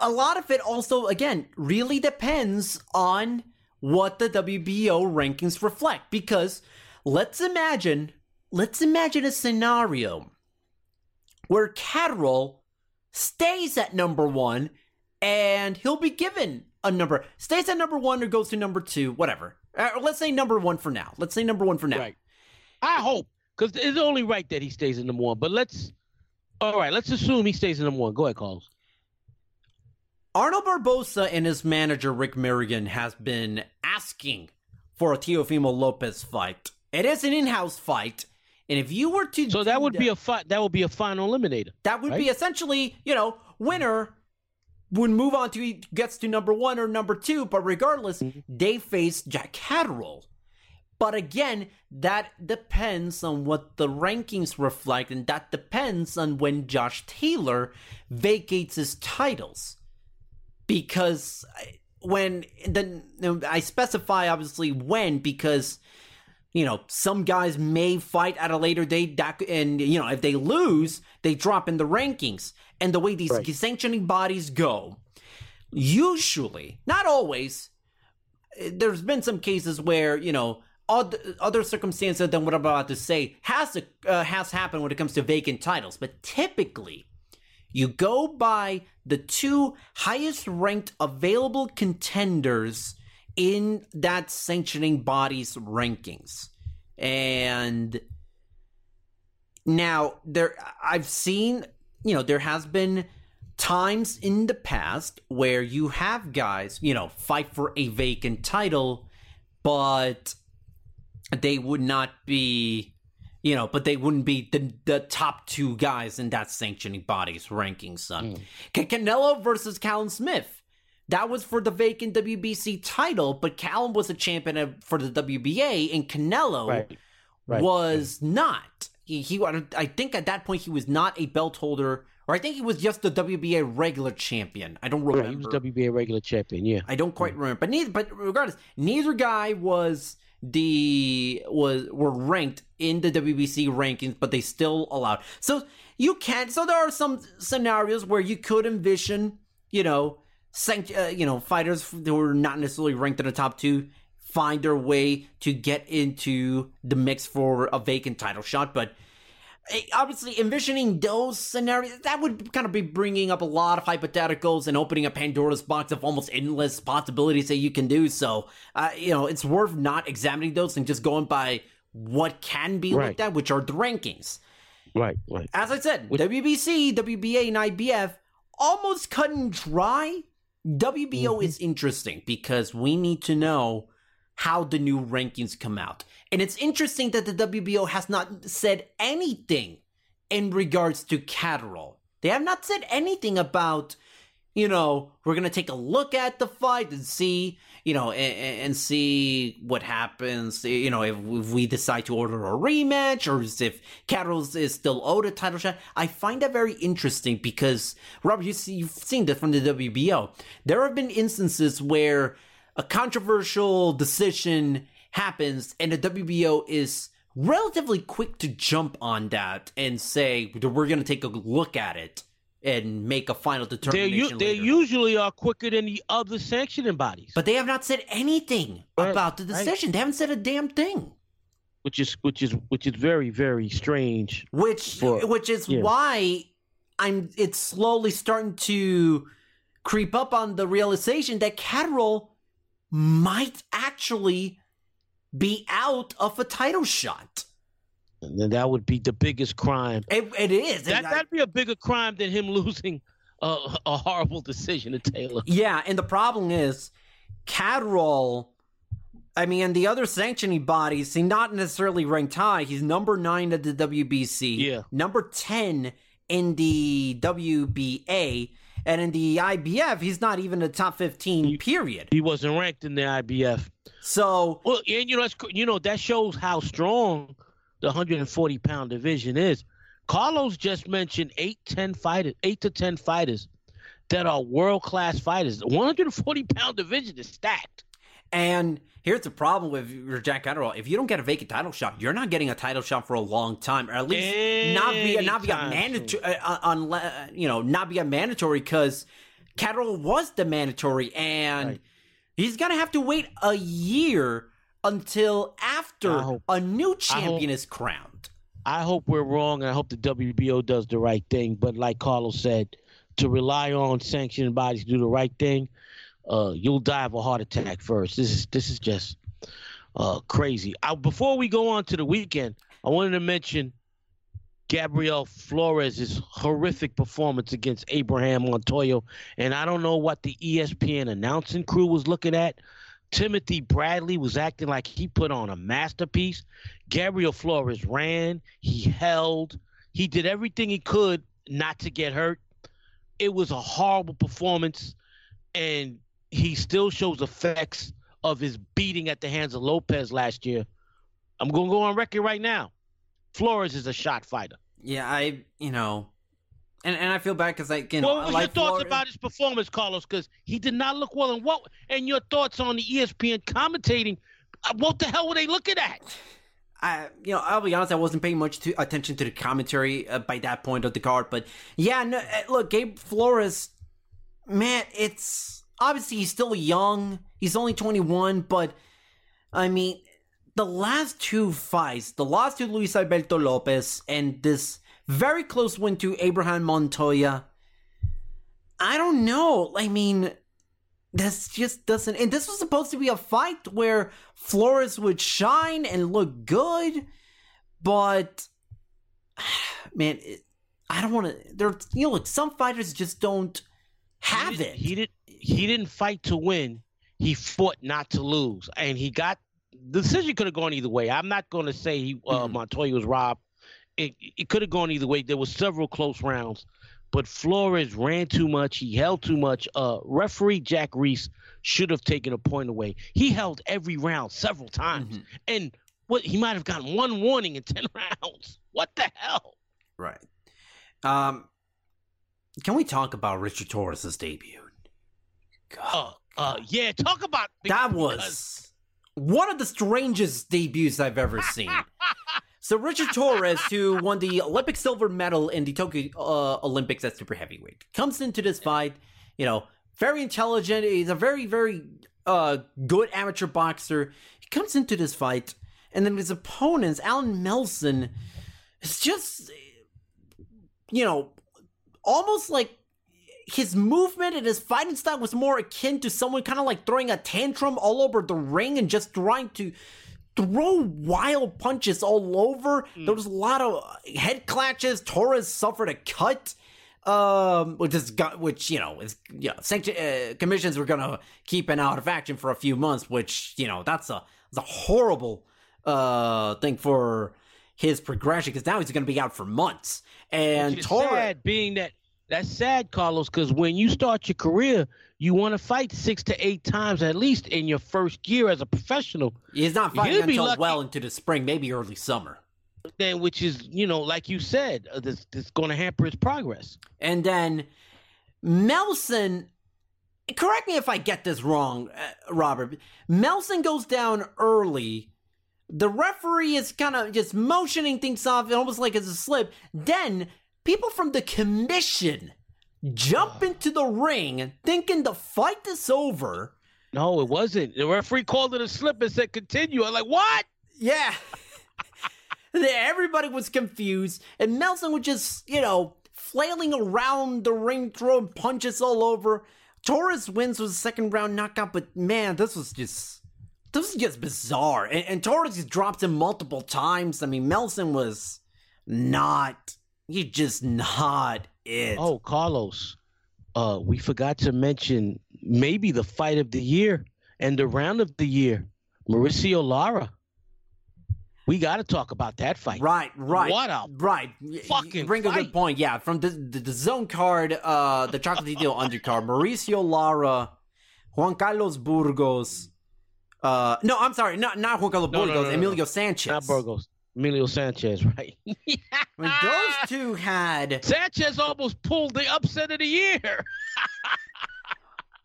a lot of it also again really depends on what the WBO rankings reflect. Because let's imagine, let's imagine a scenario where Catterall stays at number one and he'll be given a number stays at number one or goes to number two, whatever. Uh, let's say number one for now. Let's say number one for now. Right. I hope, because it's only right that he stays in number one. But let's, all right, let's assume he stays in number one. Go ahead, Carlos. Arnold Barboza and his manager Rick Mirigian has been asking for a Teofimo Lopez fight. It is an in-house fight, and if you were to So that would be a fi- that would be a final eliminator. that would be essentially you know winner would move on to gets to number one or number two, but regardless, Mm-hmm. they face Jack Catterall. But again, that depends on what the rankings reflect, and that depends on when Josh Taylor vacates his titles. Because when then I specify obviously when because you know some guys may fight at a later date that, and you know if they lose they drop in the rankings and the way these Right. sanctioning bodies go usually not always there's been some cases where you know other circumstances than what I'm about to say has uh, has happened when it comes to vacant titles, but typically you go by the two highest ranked available contenders in that sanctioning body's rankings. And now there I've seen, you know, there has been times in the past where you have guys, you know, fight for a vacant title, but they would not be you know, but they wouldn't be the the top two guys in that sanctioning body's rankings, son. Hmm. Can Canelo versus Callum Smith. That was for the vacant WBC title, but Callum was a champion for the WBA, and Canelo Right. Right. was not. He, he, I think at that point he was not a belt holder, or I think he was just the WBA regular champion. I don't remember. He was WBA regular champion. Yeah. I don't quite hmm. remember, but neither. But regardless, neither guy was the was were ranked in the WBC rankings, but they still allowed. So you can't. So there are some scenarios where you could envision, you know, sanct- uh, you know, fighters who are not necessarily ranked in the top two find their way to get into the mix for a vacant title shot, but obviously envisioning those scenarios that would kind of be bringing up a lot of hypotheticals and opening a pandora's box of almost endless possibilities that you can do so uh, you know it's worth not examining those and just going by what can be Right. looked at which are the rankings Right. Right. as i said Which- wbc wba and ibf almost cut and dry wbo Mm-hmm. is interesting because we need to know how the new rankings come out. And it's interesting that the WBO has not said anything in regards to Catterall. They have not said anything about, you know, we're going to take a look at the fight and see, you know, and, and see what happens, you know, if, if we decide to order a rematch or if Catterall is still owed a title shot. I find that very interesting because, Robert, you see, you've seen this from the WBO. There have been instances where a controversial decision happens and the WBO is relatively quick to jump on that and say we're going to take a look at it and make a final determination. they usually are quicker than the other sanctioning bodies, but they have not said anything Right, about the right. decision. They haven't said a damn thing. which is which is which is very very strange. which For- which is yeah. why I'm it's slowly starting to creep up on the realization that Catterall might actually be out of a title shot. And then that would be the biggest crime. It, it is. That, I, that'd be a bigger crime than him losing a, a horrible decision to Taylor. yeah, and the problem is Catterall. I mean, the other sanctioning bodies, he's not necessarily ranked high. He's number nine at the WBC. Yeah. Number ten in the WBA, and in the IBF, he's not even a top fifteen. Period. He wasn't ranked in the IBF. So Well, and you know, that's, you know that shows how strong the 140 pound division is. Carlos just mentioned eight, ten fighters, eight to ten fighters that are world class fighters. The 140 pound division is stacked. And here's the problem with your Jack Catterall. If you don't get a vacant title shot, you're not getting a title shot for a long time, or at least not be not be a mandatory. Uh, unless you know, not be a mandatory because Catterall was the mandatory, and Right. he's gonna have to wait a year until after hope- a new champion hope- is crowned. I hope we're wrong, and I hope the WBO does the right thing. But like Carlos said, to rely on sanctioning bodies to do the right thing, uh, you'll die of a heart attack first. This is this is just uh, crazy. I, before we go on to the weekend, I wanted to mention Gabriel Flores' horrific performance against Abraham Montoya, and I don't know what the ESPN announcing crew was looking at. Timothy Bradley was acting like he put on a masterpiece. Gabriel Flores ran, he held, he did everything he could not to get hurt. It was a horrible performance, and he still shows effects of his beating at the hands of Lopez last year. I'm going to go on record right now. Flores is a shot fighter. Yeah, I you know, and and I feel bad because I you know what was like your thoughts Flores- about his performance, Carlos? Because he did not look well. And what? And your thoughts on the ESPN commentating? Uh, What the hell were they looking at? I, you know, I'll be honest. I wasn't paying much to, attention to the commentary uh, by that point of the card, but yeah, no, uh, look, Gabe Flores, man, it's obviously he's still young. He's only twenty one, but I mean, the last two fights, the loss to Luis Alberto Lopez and this very close win to Abraham Montoya. I don't know. I mean, this just doesn't. And this was supposed to be a fight where Flores would shine and look good, but man, it, I don't want to. There, you know, like some fighters just don't have he it. He did. He didn't fight to win. He fought not to lose, and he got the decision. Could have gone either way. I'm not going to say he uh, Mhm. Montoya was robbed. It it could have gone either way. There was several close rounds, but Flores ran too much. He held too much. Uh, referee Jack Reiss should have taken a point away. He held every round several times, Mhm. and what he might have gotten one warning in ten rounds. What the hell? Right. Um, can we talk about Richard Torrez' debut? Uh, uh, yeah. Talk about That was one of the strangest debuts I've ever seen. so Richard Torrez, who won the Olympic silver medal in the Tokyo uh, Olympics at super heavyweight, comes into this fight. You know, very intelligent. He's a very, very uh, good amateur boxer. He comes into this fight, and then his opponents, Alan Melson, is just, you know, almost like his movement and his fighting style was more akin to someone kind of like throwing a tantrum all over the ring and just trying to throw wild punches all over. There was a lot of head clashes. Torrez suffered a cut. Um, which is got, which you know is know, sanction uh, commissions were gonna keep an out of action for a few months, which you know that's a that's a horrible uh thing for his progression because now he's gonna be out for months. And Torrez, sad, being that that's sad, Carlos, because when you start your career, you want to fight six to eight times at least in your first year as a professional. He's not fighting until lucky. well into the spring, maybe early summer. Then, which is you know, like you said, uh, this this going to hamper his progress. And then Melson, correct me if I get this wrong, uh, Robert. Melson goes down early, the referee is kind of just motioning things off, almost like it's a slip. Then people from the commission jump into the ring, thinking the fight is over. No, it wasn't. The referee called it a slip and said continue. I'm like, what? Yeah. Everybody was confused, and Melson was just, you know, flailing around the ring, throwing punches all over. Torrez wins with a second round knockout, but man, this was just this was just bizarre. And, and Torrez just dropped him multiple times. I mean, Melson was not he just not it. Oh, Carlos, uh, we forgot to mention maybe the fight of the year and the round of the year, Mauricio Lara. We got to talk about that fight. Right, right. What a right. fucking bring a good point. Yeah, from the the, DAZN card, uh, the Chocolatito undercard, Mauricio Lara, Juan Carlos Burgos. Uh, no, I'm sorry, not not Juan Carlos No, Burgos, no, no, Emilio. Sanchez. Not Burgos. Emilio Sanchez, right? I mean, those two had. Sanchez almost pulled the upset of the year.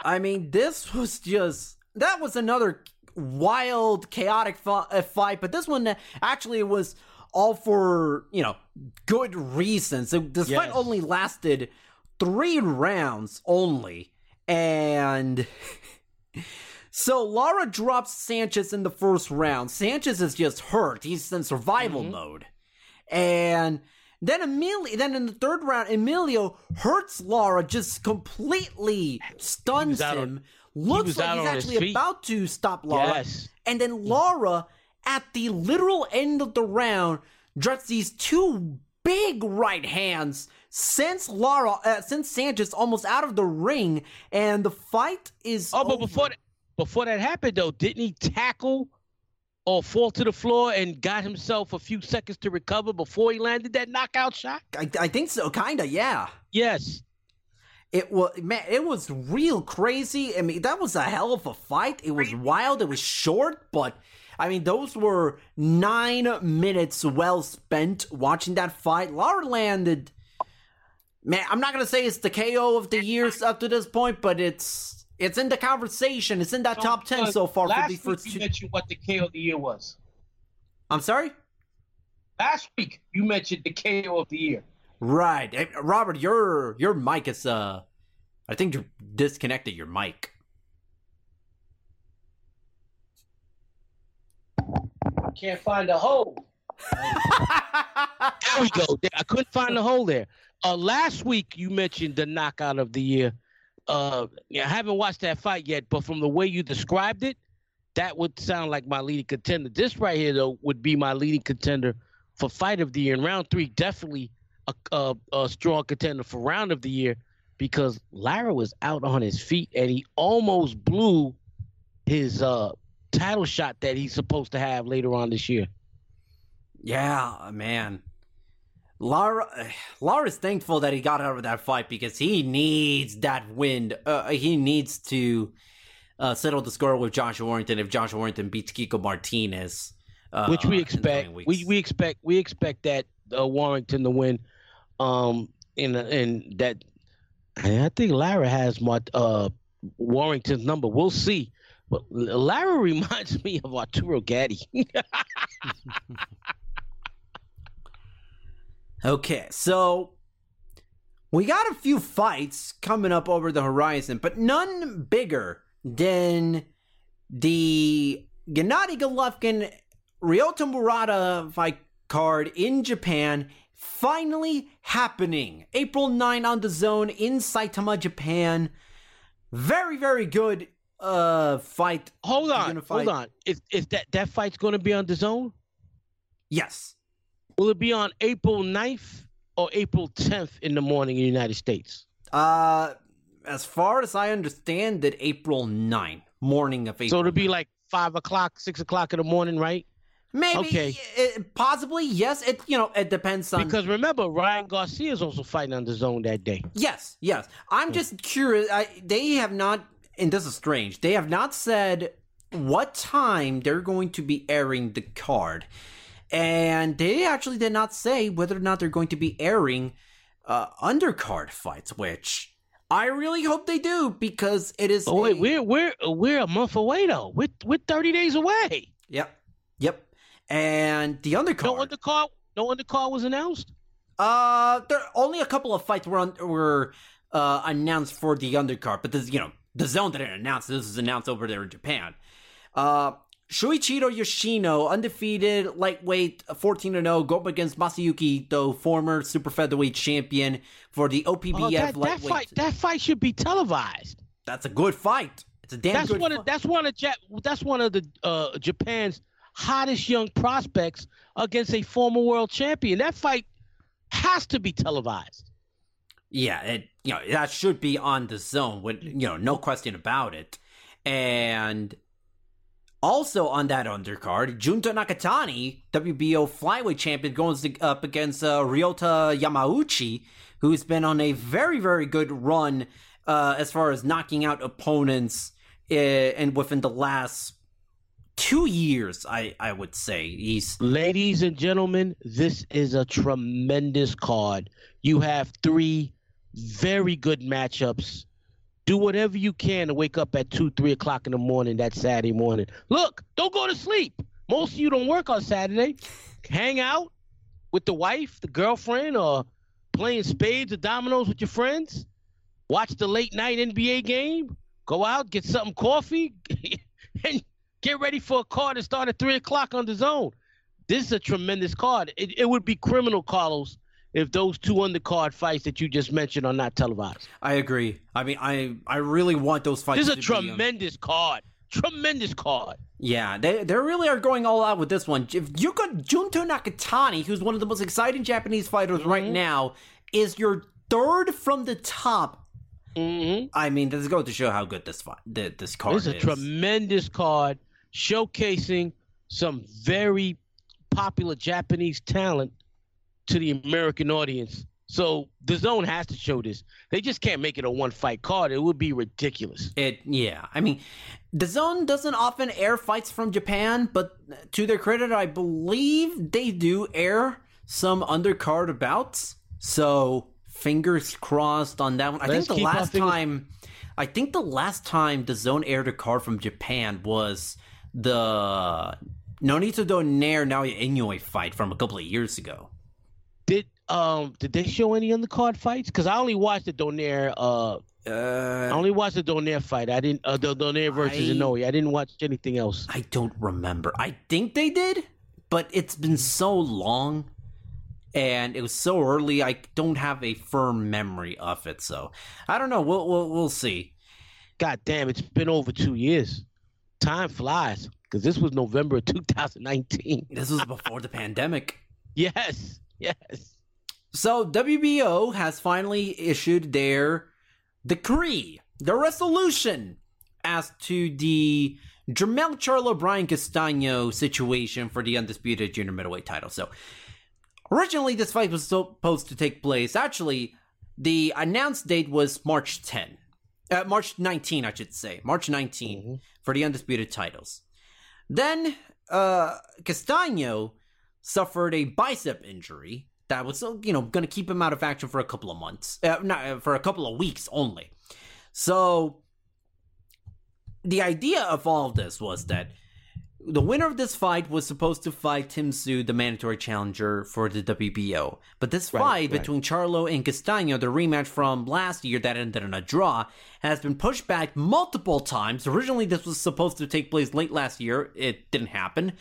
I mean, this was just that was another wild, chaotic uh, fight, but this one uh, actually was all for you know good reasons. So this fight Yes. only lasted three rounds only, and so Lara drops Sanchez in the first round. Sanchez is just hurt; he's in survival mode, and. Then Emilio, then in the third round, Emilio hurts Lara, just completely stuns on- him. he Looks was like he's actually about to stop Lara. Yes. And then Lara, at the literal end of the round, drops these two big right hands, sends Lara, uh, sends Sanchez almost out of the ring, and the fight is. Oh, but before that, before that happened, though, didn't he tackle or fall to the floor and got himself a few seconds to recover before he landed that knockout shot? I, I think so, kinda, yeah. Yes. It was man, it was real crazy. I mean, that was a hell of a fight. It was wild. It was short, but I mean, those were nine minutes well spent watching that fight. Lara landed. Man, I'm not gonna say it's the KO of the years up to this point, but it's it's in the conversation. It's in that top ten so far for Last the week first you two. mentioned what the KO of the year was. I'm sorry. Last week you mentioned the KO of the year. Right, Hey, Robert, your your mic is uh, I think you disconnected your mic. Can't find a hole. There we go. I couldn't find the hole there. Uh, last week you mentioned the knockout of the year. Uh, I haven't watched that fight yet, but from the way you described it, that would sound like my leading contender. This right here, though, would be my leading contender for fight of the year. In round three, definitely a, a, a strong contender for round of the year because Lara was out on his feet and he almost blew his uh, title shot that he's supposed to have later on this year. Yeah, man. Lara, Lara's thankful that he got out of that fight because he needs that win. Uh, he needs to uh, settle the score with Joshua Warrington if Joshua Warrington beats Kiko Martinez, uh, which we expect. We we expect we expect that uh, Warrington to win. Um, in in that, and I think Lara has my uh Warrington's number. We'll see. But Lara reminds me of Arturo Gatti. Okay, so we got a few fights coming up over the horizon, but none bigger than the Gennady Golovkin Ryota Murata fight card in Japan finally happening. April 9 on DAZN in Saitama, Japan. Very, very good uh fight. hold on, fight- hold on. Is is that that fight's going to be on DAZN? Yes. Will it be on April 9th or April 10th in the morning in the United States? Uh as far as I understand it, April 9, morning of April. So it'll be like five o'clock, six o'clock in the morning, right? Maybe, Okay. uh, possibly, yes. It you know it depends on. Because remember, Ryan Garcia is also fighting on DAZN that day. yes, yes. I'm just curious. I, they have not, and this is strange. They have not said what time they're going to be airing the card, and they actually did not say whether or not they're going to be airing uh, undercard fights. Which I really hope they do because it is. Oh wait, a- we're we're we're a month away though. We're we're thirty days away. Yep. Yep. And the undercard. No undercard. No undercard was announced. Uh, there only a couple of fights were on, were uh, announced for the undercard, but this you know DAZN didn't announce. This was announced over there in Japan. Uh, Shuichiro Yoshino, undefeated lightweight, 14 0, go up against Masayuki Ito, former super featherweight champion for the OPBF Oh, that, that lightweight. fight. That fight should be televised. That's a good fight. It's a damn That's good one fight. of that's one of Ja- that's one of the uh, Japan's hottest young prospects against a former world champion. That fight has to be televised. Yeah, it, you know that should be on DAZN. With you know, no question about it. And also on that undercard, Junto Nakatani, WBO flyweight champion, goes up against uh, Ryota Yamauchi, who's been on a very very good run uh, as far as knocking out opponents, uh, and within the last two years, I I would say he's Ladies and gentlemen, this is a tremendous card. You have three very good matchups. Do whatever you can to wake up at two, three o'clock in the morning that Saturday morning. Look, don't go to sleep. Most of you don't work on Saturday. Hang out with the wife, the girlfriend, or playing spades or dominoes with your friends. Watch the late night NBA game. Go out, get something coffee, and get ready for a card to start at three o'clock on DAZN. This is a tremendous card. It, it would be criminal, Carlos, if those two undercard fights that you just mentioned are not televised. I agree. I mean, I I really want those fights. This is a to be, um, tremendous card. Tremendous card. Yeah, they they really are going all out with this one. If you got Junto Nakatani, who's one of the most exciting Japanese fighters Mm-hmm. right now, is your third from the top. Mm-hmm. I mean, this goes to show how good this fight, th- this card It's a is. tremendous card showcasing some very popular Japanese talent to the American audience. So DAZN has to show this. They just can't make it a one fight card. It would be ridiculous. It yeah, I mean, DAZN doesn't often air fights from Japan, but to their credit, I believe they do air some undercard bouts. So fingers crossed on that one. I Let's think the last time, I think the last time DAZN aired a card from Japan was the Nonito Donaire Naoya Inoue fight from a couple of years ago. Did um did they show any undercard fights? Because I only watched the Donaire uh I Uh, only watched the Donaire fight. I didn't uh, the Donaire versus I- Inoue. I didn't watch anything else. I don't remember. I think they did, but it's been so long and it was so early. I don't have a firm memory of it. So I don't know. We'll we'll, we'll see. God damn, it's been over two years. Time flies. Because this was November of 2019. This was before the pandemic. Yes, yes. So WBO has finally issued their decree, their resolution as to the Jermel Charlo Brian Castano situation for the undisputed junior middleweight title. So originally this fight was supposed to take place. Actually, the announced date was March 10. Uh, March 19, I should say. March 19 for the undisputed titles. Then uh Castano suffered a bicep injury that was you know going to keep him out of action for a couple of months uh, not uh, for a couple of weeks only. So the idea of all of this was that the winner of this fight was supposed to fight Tim Tszyu, the mandatory challenger for the WBO. But this Right, fight right. between Charlo and Castano, the rematch from last year that ended in a draw, has been pushed back multiple times. Originally, this was supposed to take place late last year. It didn't happen.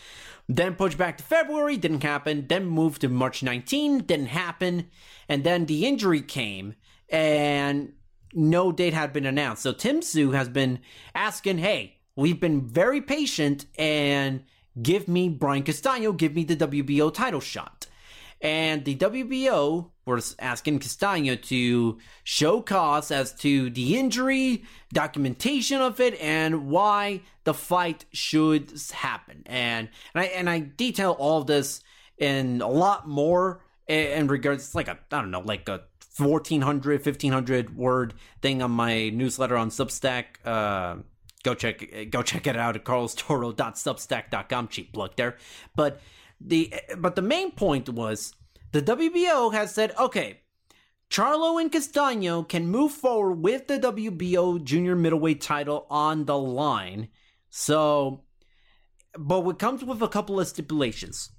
Then pushed back to February, didn't happen. Then moved to March 19, didn't happen. And then the injury came, and no date had been announced. So Tim Tszyu has been asking, hey, we've been very patient and give me Brian Castano, give me the WBO title shot. And the WBO was asking Castano to show cause as to the injury, documentation of it, and why the fight should happen. And and I and I detail all this in a lot more in regards. Like a I don't know, like a 1400 1500 word thing on my newsletter on substack uh go check eh, go check it out at carlstoro.substack.com cheap plug there but the eh, but the main point was the WBO has said okay Charlo and Castano can move forward with the WBO junior middleweight title on the line so but it comes with a couple of stipulations.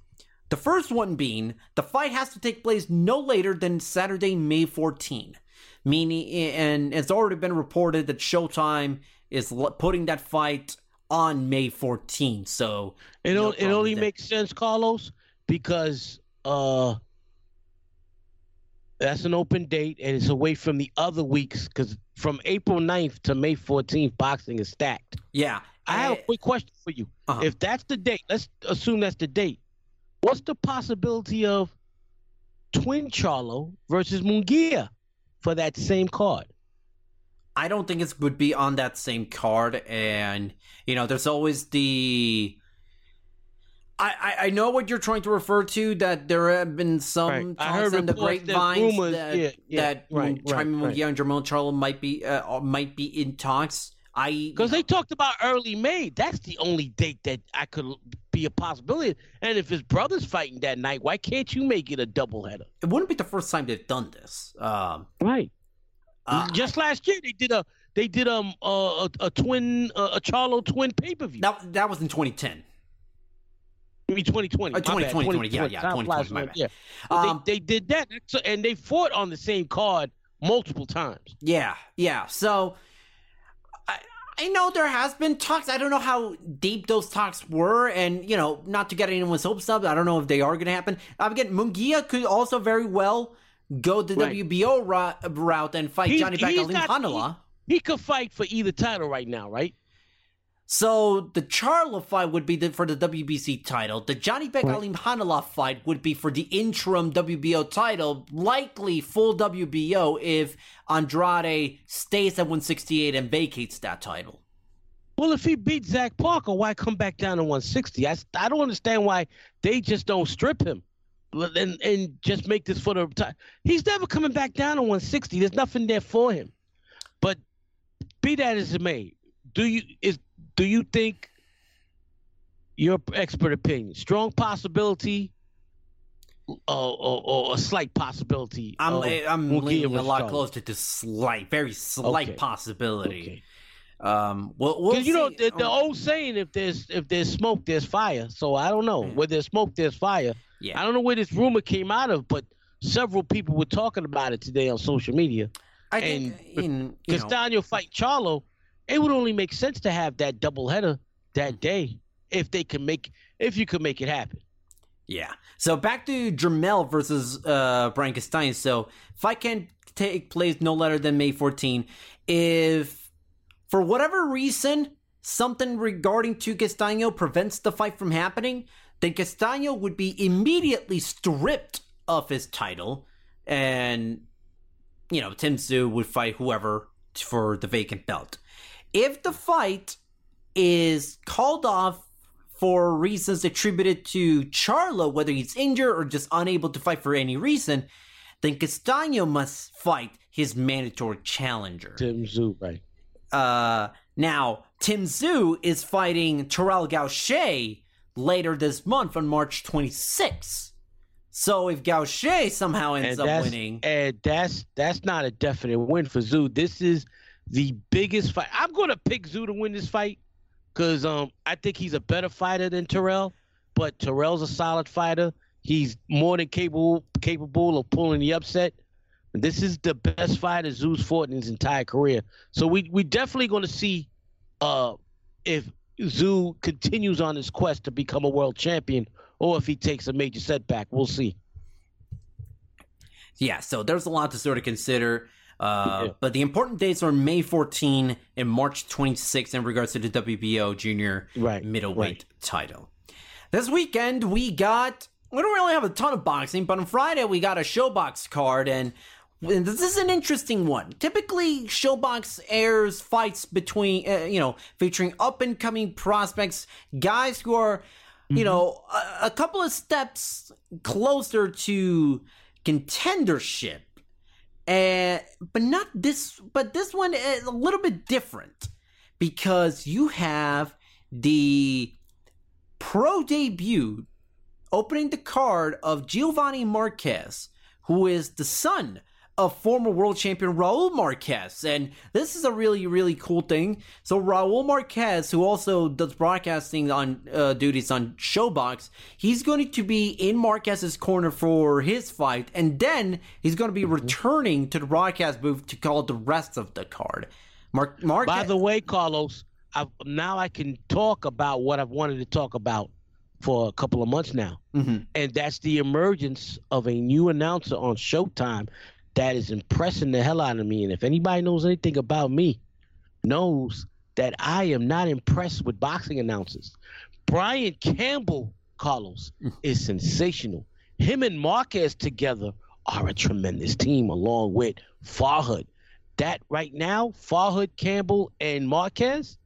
The first one being the fight has to take place no later than Saturday, May 14. Meaning, eh, and it's already been reported that Showtime is l- putting that fight on May 14th. So It, no it only there. makes sense, Carlos, because uh, that's an open date and it's away from the other weeks. Because from April 9th to May 14th, boxing is stacked. yeah. I have eh, a quick question for you. Uh-huh. If that's the date, let's assume that's the date. What's the possibility of Twin Charlo versus Munguia for that same card? I don't think it would be on that same card, and you know, there's always the. I, I, I know what you're trying to refer to. That there have been some Right. I heard in the reports that grapevines rumors- that yeah, yeah, that right, Jaime right, Munguia and Jermel Charlo might be uh, might be in talks. I Because they talked about early May. That's the only date that I could be a possibility. And if his brother's fighting that night, why can't you make it a doubleheader? it wouldn't be the first time they've done this. Um, Right. Uh, Just last year they did a they did um a a, twin uh, a Charlo twin pay per view. that that was in 2010. I mean 2020. Uh, my 2020, 2020, yeah, yeah, 2020, my bad. Yeah. Um, they, they did that, and they fought on the same card multiple times. Yeah, yeah. So I I know there has been talks. I don't know how deep those talks were, and you know, not to get anyone's hopes up. I don't know if they are going to happen. Um, again, Munguia could also very well go the Right. WBO route, route and fight He- Johnny not- Hanala. He could fight for either title right now, right? So the Charlo fight would be the, for the WBC title. The Janibek Alimkhanuly fight would be for the interim WBO title, likely full WBO if Andrade stays at 168 and vacates that title. Well, if he beat Zach Parker, why come back down to 160? I, I don't understand why they just don't strip him and, and just make this for the time. He's never coming back down to 160. There's nothing there for him. But be that as it may, do you is do you think your expert opinion strong possibility or, or, or a slight possibility? I'm of I'm leaning a lot closer to slight, very slight Okay. possibility. Okay. Um, well, we'll you know the, the old saying: if there's if there's smoke, there's fire. So I don't know where there's smoke, there's fire. Yeah. I don't know where this rumor came out of, but several people were talking about it today on social media. I think and in you know, Castano fight Charlo, it would only make sense to have that double header that day if they can make if you could make it happen. Yeah. So back to Jermel versus uh, Brian Castano. So fight can take place no later than May 14. If for whatever reason something regarding to Castano prevents the fight from happening, then Castano would be immediately stripped of his title, and you know Tim Tszyu would fight whoever for the vacant belt. If the fight is called off for reasons attributed to Charlo, whether he's injured or just unable to fight for any reason, then Castano must fight his mandatory challenger. Tim Tszyu, right? Uh, now, Tim Tszyu is fighting Terrell Gausha later this month on March 26th. So if Gausha somehow ends up winning, And that's that's not a definite win for Tszyu. This is the biggest fight. I'm going to pick Tszyu to win this fight because um I think he's a better fighter than Terrell, but Terrell's a solid fighter. He's more than capable capable of pulling the upset. This is the best fighter Tszyu's fought in his entire career. So we we definitely going to see uh if Tszyu continues on his quest to become a world champion or if he takes a major setback. We'll see. yeah, so there's a lot to sort of consider. Uh, Yeah. But the important dates are May 14 and March 26 in regards to the WBO junior Right, middleweight right. title. This weekend we got we don't really have a ton of boxing, but on Friday we got a ShoBox card and and this is an interesting one. Typically, ShoBox airs fights between, uh, you know, featuring up and coming prospects, guys who are, you know, a, a couple of steps closer to contendership. Uh, but not this, but this one is a little bit different because you have the pro debut opening the card of Giovanni Marquez, who is the son of former world champion Raul Marquez. And this is a really, really cool thing. So Raul Marquez, who also does broadcasting on uh, duties on ShoBox, he's going to be in Marquez's corner for his fight. And then he's going to be returning to the broadcast booth to call the rest of the card. Mar- Marquez. By the way, Carlos, I, now I can talk about what I've wanted to talk about for a couple of months now. Mhm. And that's the emergence of a new announcer on Showtime that is impressing the hell out of me. And if anybody knows anything about me, knows that I am not impressed with boxing announcers. Brian Campbell, Carlos, is sensational. Him and Marquez together are a tremendous team, along with Farhood. That right now, Farhood, Campbell, and Marquez,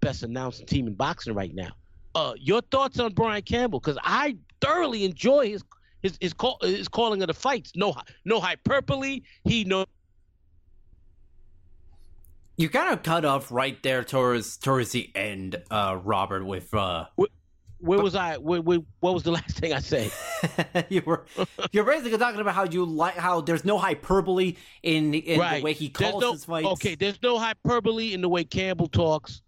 best announcing team in boxing right now. Uh, your thoughts on Brian Campbell? Because I thoroughly enjoy his his his, call, his calling of the fights. No no hyperbole. He no You kind of cut off right there towards towards the end, uh, Robert. With uh, where was I? Where, where, what was the last thing I said? you were you're basically talking about how you like how there's no hyperbole in in the way he calls no- his fights. Okay, there's no hyperbole in the way Campbell talks.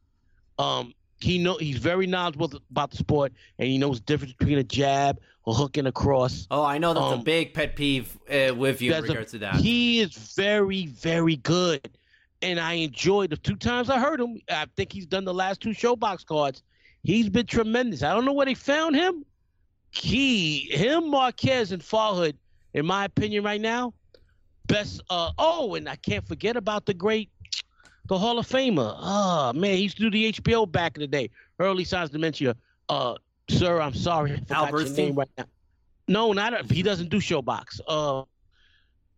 Um, he know he's very knowledgeable about the sport, and he knows the difference between a jab, a hook, and. Oh, I know that's a Um, big pet peeve uh, with you in That's a- regards to that. He is very, very good. And I enjoyed the two times I heard him. I think he's done the last two ShoBox cards. He's been tremendous. I don't know where they found him. He, him, Marquez, and Farhood, in my opinion, right now, best. Uh, oh, and I can't forget about the great, the Hall of Famer. Oh man, he used to do the HBO back in the day. Early signs of dementia. Uh, sir, I'm sorry, I forgot your name right now. No, not a, he doesn't do ShoBox. Uh,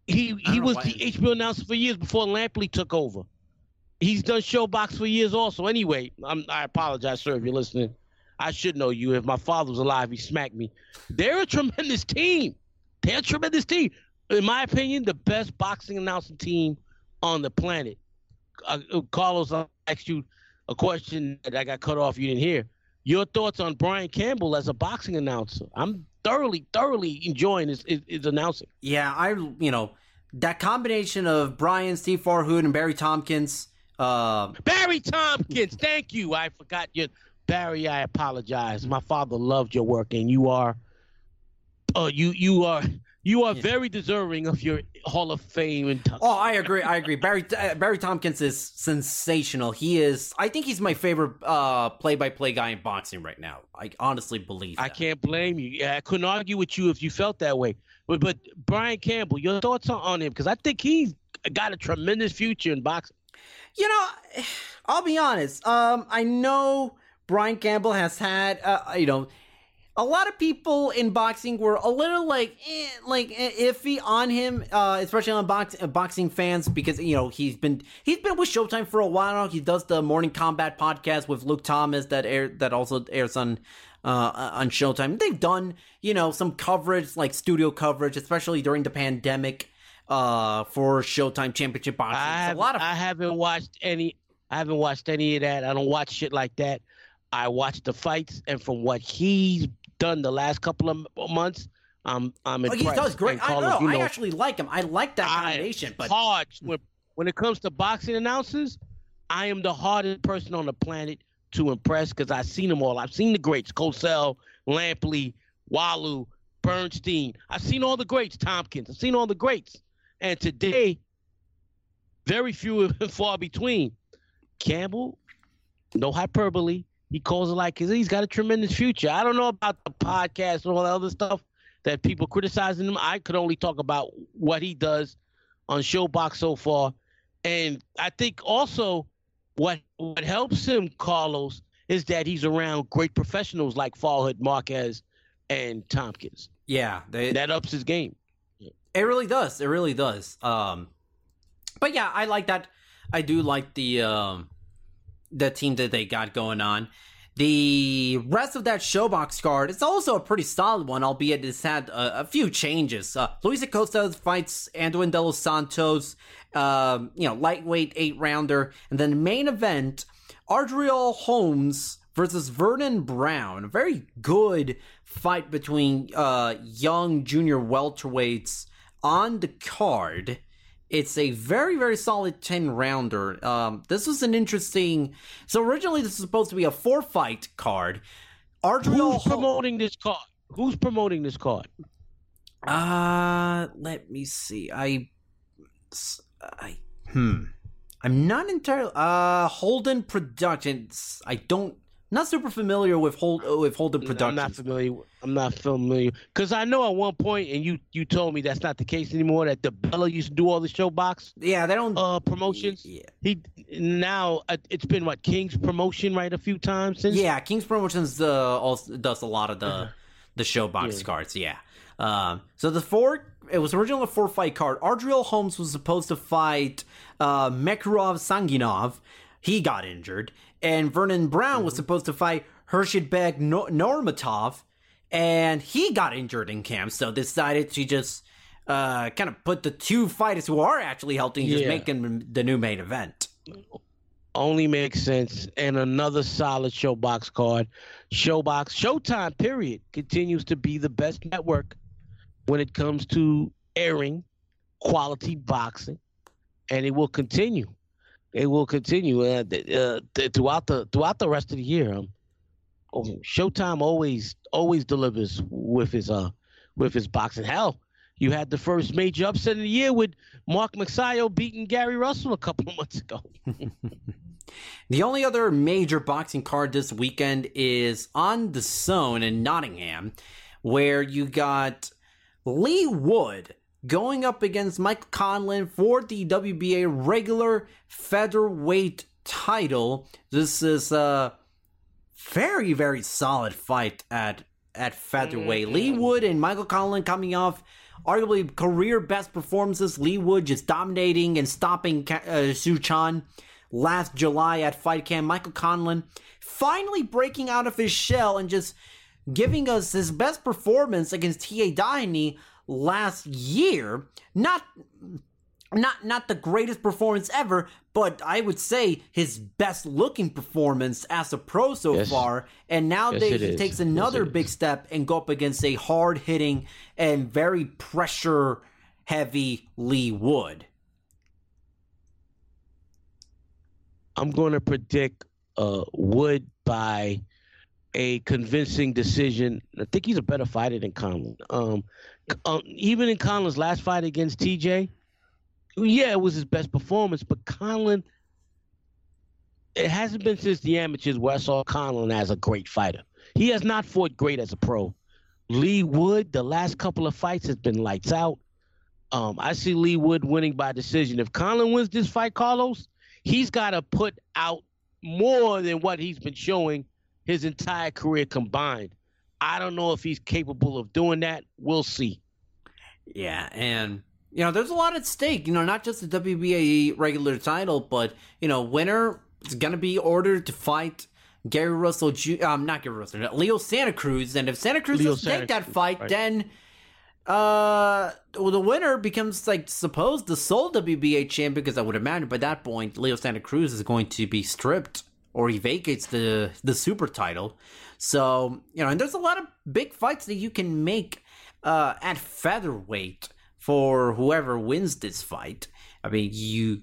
he he was the HBO announcer for years before Lampley took over. He's done ShoBox for years also. Anyway, I'm, I apologize, sir, if you're listening. I should know you. If my father was alive, he smacked me. They're a tremendous team. They're a tremendous team. In my opinion, the best boxing announcing team on the planet. Uh, Carlos, I asked you a question that I got cut off. You didn't hear. Your thoughts on Brian Campbell as a boxing announcer? I'm thoroughly, thoroughly enjoying his, his, his announcing. Yeah, I you know that combination of Brian, Steve Farhood, and Barry Tompkins. Uh, Barry Tompkins, thank you. I forgot your Barry. I apologize. My father loved your work, and you are, uh, you you are you are very deserving of your Hall of Fame. And oh, I agree. I agree. Barry uh, Barry Tompkins is sensational. He is. I think he's my favorite uh, play-by-play guy in boxing right now. I honestly believe. I can't blame you. I couldn't argue with you if you felt that way. But but Brian Campbell, your thoughts on, on him? Because I think he's got a tremendous future in boxing. You know, I'll be honest. Um, I know Brian Campbell has had, uh, you know, a lot of people in boxing were a little like, eh, like eh, iffy on him, uh, especially on box, uh, boxing fans because you know he's been he's been with Showtime for a while now. He does the Morning Combat podcast with Luke Thomas that air that also airs on uh, on Showtime. They've done you know some coverage like studio coverage, especially during the pandemic. Uh, for Showtime Championship Boxing, I, a lot of I haven't watched any. I haven't watched any of that. I don't watch shit like that. I watch the fights, and from what he's done the last couple of months, I'm I'm Oh, impressed. he does great. I know. you I actually like him. I like that combination. But hard hmm. when when it comes to boxing announcers, I am the hardest person on the planet to impress because I've seen them all. I've seen the greats: Cosell, Lampley, Walu, Bernstein. I've seen all the greats. Tompkins. I've seen all the greats. And today, very few and far between. Campbell, no hyperbole. He calls it like he's got a tremendous future. I don't know about the podcast and all that other stuff that people criticizing him. I could only talk about what he does on ShoBox so far. And I think also what what helps him, Carlos, is that he's around great professionals like Farhood, Marquez, and Tompkins. yeah, they, That ups his game. it really does. It really does. Um, but yeah, I like that. I do like the um, the team that they got going on. The rest of that ShoBox card is also a pretty solid one, albeit it's had a, a few changes. Uh, Luis Acosta fights Anduin De Los Santos, um, you know, lightweight eight rounder, and then main event, Adriel Holmes versus Vernon Brown. A very good fight between uh, young junior welterweights on the card. It's a very, very solid 10 rounder. Um, this was an interesting. So, originally, this was supposed to be a four fight card. Adriel Who's promoting this card? Who's promoting this card? Uh, let me see. I. I. Hmm. I'm not entirely. Uh, Holden Productions. I don't. Not super familiar with Hold with Holden Productions. I'm not familiar. I'm not familiar because I know at one point, and you you told me that's not the case anymore. That the Bella used to do all the ShoBox. Yeah, they don't uh promotions. Yeah. He now uh, it's been what King's promotion right a few times since. Yeah, King's Promotions uh, also does a lot of the the ShoBox Yeah. cards. Yeah. Um, so the four, it was originally a four fight card. Adriel Holmes was supposed to fight uh, Mekurov Sanginov. He got injured, and Vernon Brown was supposed to fight Hershidbek no- Normatov, and he got injured in camp. So decided to just uh, kind of put the two fighters who are actually healthy, and just Yeah. make the new main event. only makes sense. And another solid ShoBox card. ShoBox Showtime period continues to be the best network when it comes to airing quality boxing, and it will continue. It will continue uh, uh, th- throughout the throughout the rest of the year. Um, oh, Showtime always always delivers with his uh with his boxing. Hell, you had the first major upset of the year with Mark Magsayo beating Gary Russell a couple of months ago. The only other major boxing card this weekend is on the DAZN in Nottingham, where you got Leigh Wood going up against Michael Conlan for the WBA regular featherweight title. This is a very, very solid fight at at featherweight. Leigh Wood and Michael Conlan coming off arguably career best performances. Leigh Wood just dominating and stopping uh, Xu Can last July at Fight Camp. Michael Conlan finally breaking out of his shell and just giving us his best performance against TJ Doheny last year. Not not not the greatest performance ever, but I would say his best looking performance as a pro so Yes. far. And nowadays it he is. takes another it big step and go up against a hard hitting and very pressure heavy Leigh Wood. I'm going to predict uh, Wood by a convincing decision. I think he's a better fighter than Conlan. Um, um, even in Conlan's last fight against TJ, yeah, it was his best performance, but Conlan, it hasn't been since the amateurs where I saw Conlan as a great fighter. He has not fought great as a pro. Leigh Wood, the last couple of fights has been lights out. Um, I see Leigh Wood winning by decision. If Conlan wins this fight, Carlos, he's got to put out more than what he's been showing his entire career combined. I don't know if he's capable of doing that. We'll see. Yeah, and you know, there's a lot at stake. You know, not just the WBA regular title, but you know, winner is gonna be ordered to fight Gary Russell. Ju- um, not Gary Russell, Leo Santa Cruz. And if Santa Cruz Leo doesn't Santa take that Cruz, fight, right. then uh, well, the winner becomes like supposed the sole WBA champion. Because I would imagine by that point, Leo Santa Cruz is going to be stripped or he vacates the the super title. So you know, and there's a lot of big fights that you can make uh, at featherweight for whoever wins this fight. I mean, you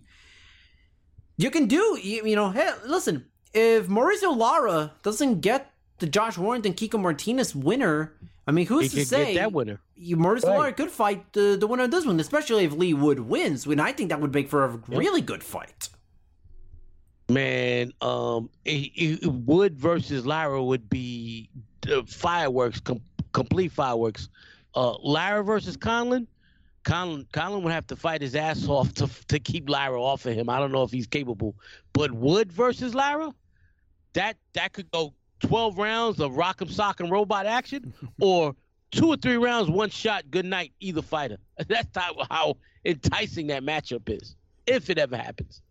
you can do you, you know. Hey, listen, if Mauricio Lara doesn't get the Josh Warrington Kiko Martinez winner, I mean, who's He to say get that winner. You, Mauricio Right. Lara could fight the the winner of this one, especially if Leigh Wood wins. When I think that would make for a really good fight. Man, um, it, it- Wood versus Lara would be fireworks, com- complete fireworks. Uh, Lara versus Conlan, Conlan, Conlan would have to fight his ass off to to keep Lara off of him. I don't know if he's capable, but Wood versus Lara, that that could go twelve rounds of rock'em sock'em robot action, or two or three rounds, one shot, good night, either fighter. That's how, how enticing that matchup is, if it ever happens.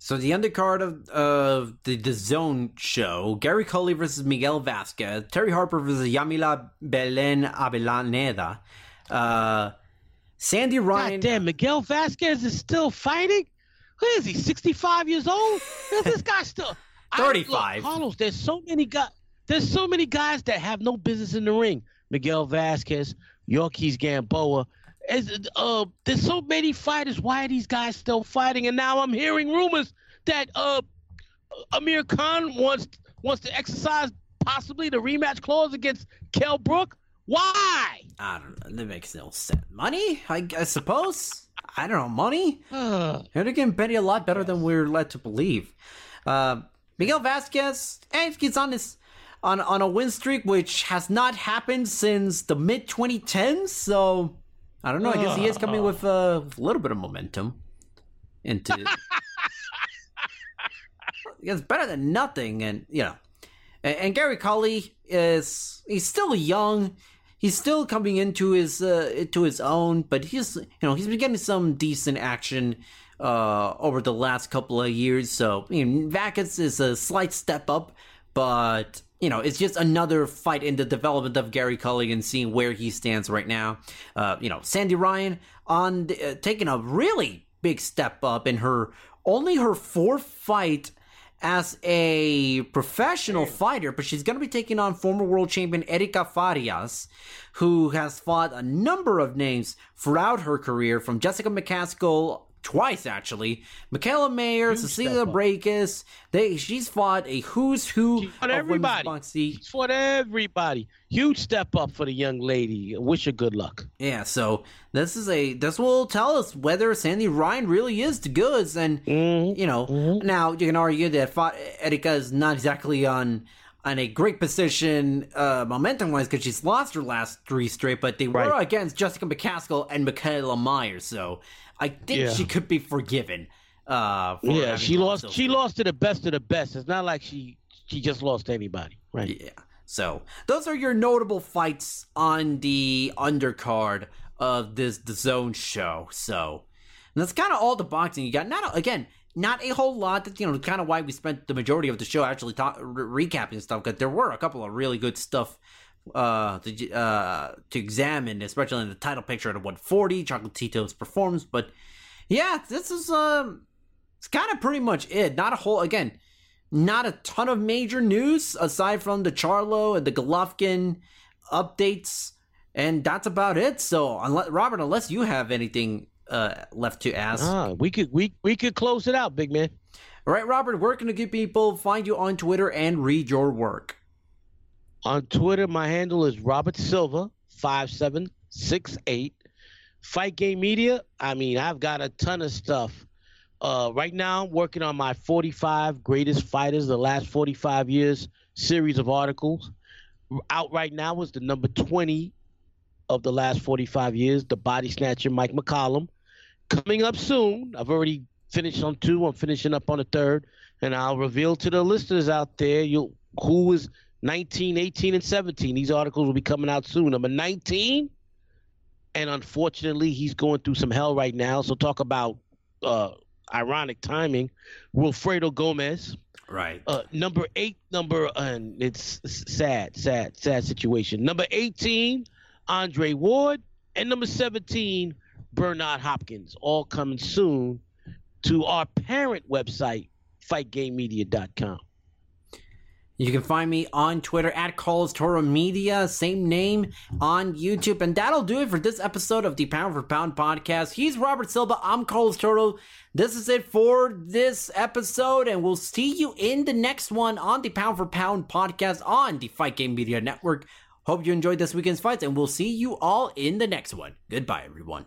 So the undercard of of the the DAZN show: Gary Cully versus Miguel Vasquez, Terri Harper versus Yamila Belen Abelaneda, uh, Sandy Ryan. God damn, Miguel Vasquez is still fighting? Who is he, 65 years old? Is this guy still? I- 35. look, Carlos, there's so many guys. There's so many guys that have no business in the ring. Miguel Vasquez, Yorkis Gamboa. Is, uh, there's so many fighters. Why are these guys still fighting? And now I'm hearing rumors that uh, Amir Khan wants wants to exercise possibly the rematch clause against Kell Brook. Why? I don't know. That makes no sense. Money? I, I suppose. I don't know. Money? Uh, They're getting Betty a lot better than we're led to believe. Uh, Miguel Vasquez, eh, he's on this on on a win streak which has not happened since the mid 2010s. So I don't know. I guess he is coming with uh, a little bit of momentum into. it's better than nothing, and you know, and, and Gary Cully is he's still young. He's still coming into his uh, into his own, but he's you know he's been getting some decent action uh, over the last couple of years. So I mean, Vakis is a slight step up, but you know it's just another fight in the development of Gary Cully and seeing where he stands right now. Uh, you know, Sandy Ryan on the, uh, taking a really big step up in her only her fourth fight as a professional fighter, but she's going to be taking on former world champion Erika Farias, who has fought a number of names throughout her career, from Jessica McCaskill twice actually, Mikaela Mayer, Cecilia step. Braekhus. They she's fought a who's who She fought of everybody. women's boxing. It's for everybody. Huge step up for the young lady. Wish her good luck. Yeah, so this is a this will tell us whether Sandy Ryan really is the goods, and Mm-hmm. you know now you can argue that Fa- Erika is not exactly on on a great position uh, momentum wise because she's lost her last three straight, but they were against Jessica McCaskill and Mikaela Mayers, so I think Yeah. she could be forgiven. Uh, for Yeah, she lost. She lost to the best of the best. It's not like she she just lost to anybody, right? Yeah. So those are your notable fights on the undercard of this the DAZN show. So and that's kind of all the boxing you got. Not again, not a whole lot. That's you know kind of why we spent the majority of the show actually talk, re- recapping stuff. Because there were a couple of really good stuff uh to uh to examine, especially in the title picture at 140, Chocolatito's performance. But yeah, this is um, it's kind of pretty much it. Not a whole again not a ton of major news aside from the Charlo and the Golovkin updates, and that's about it. So, unless, Robert, unless you have anything uh, left to ask, Ah, we could we we could close it out, big man. all right, Robert, where can the good people find you on Twitter and read your work? On Twitter, my handle is Robert Silva five seven six eight. Fight Game Media. I mean, I've got a ton of stuff. Uh, right now, I'm working on my 45 greatest fighters the last 45 years series of articles. Out right now is the number 20 of the last 45 years, the body snatcher Mike McCallum. Coming up soon. I've already finished on two. I'm finishing up on the third, and I'll reveal to the listeners out there you who is 19, 18, and 17. These articles will be coming out soon. Number 19, and unfortunately, he's going through some hell right now. So talk about uh, ironic timing. Wilfredo Gomez. Right. Uh, number eight, number and it's sad, sad, sad situation. Number 18, Andre Ward, and number 17, Bernard Hopkins, all coming soon to our parent website, fightgamemedia.com. You can find me on Twitter at Carlos Toro Media, same name on YouTube. And that'll do it for this episode of the Pound for Pound podcast. He's Robert Silva. I'm Carlos Toro. This is it for this episode, and we'll see you in the next one on the Pound for Pound podcast on the Fight Game Media Network. Hope you enjoyed this weekend's fights, and we'll see you all in the next one. Goodbye, everyone.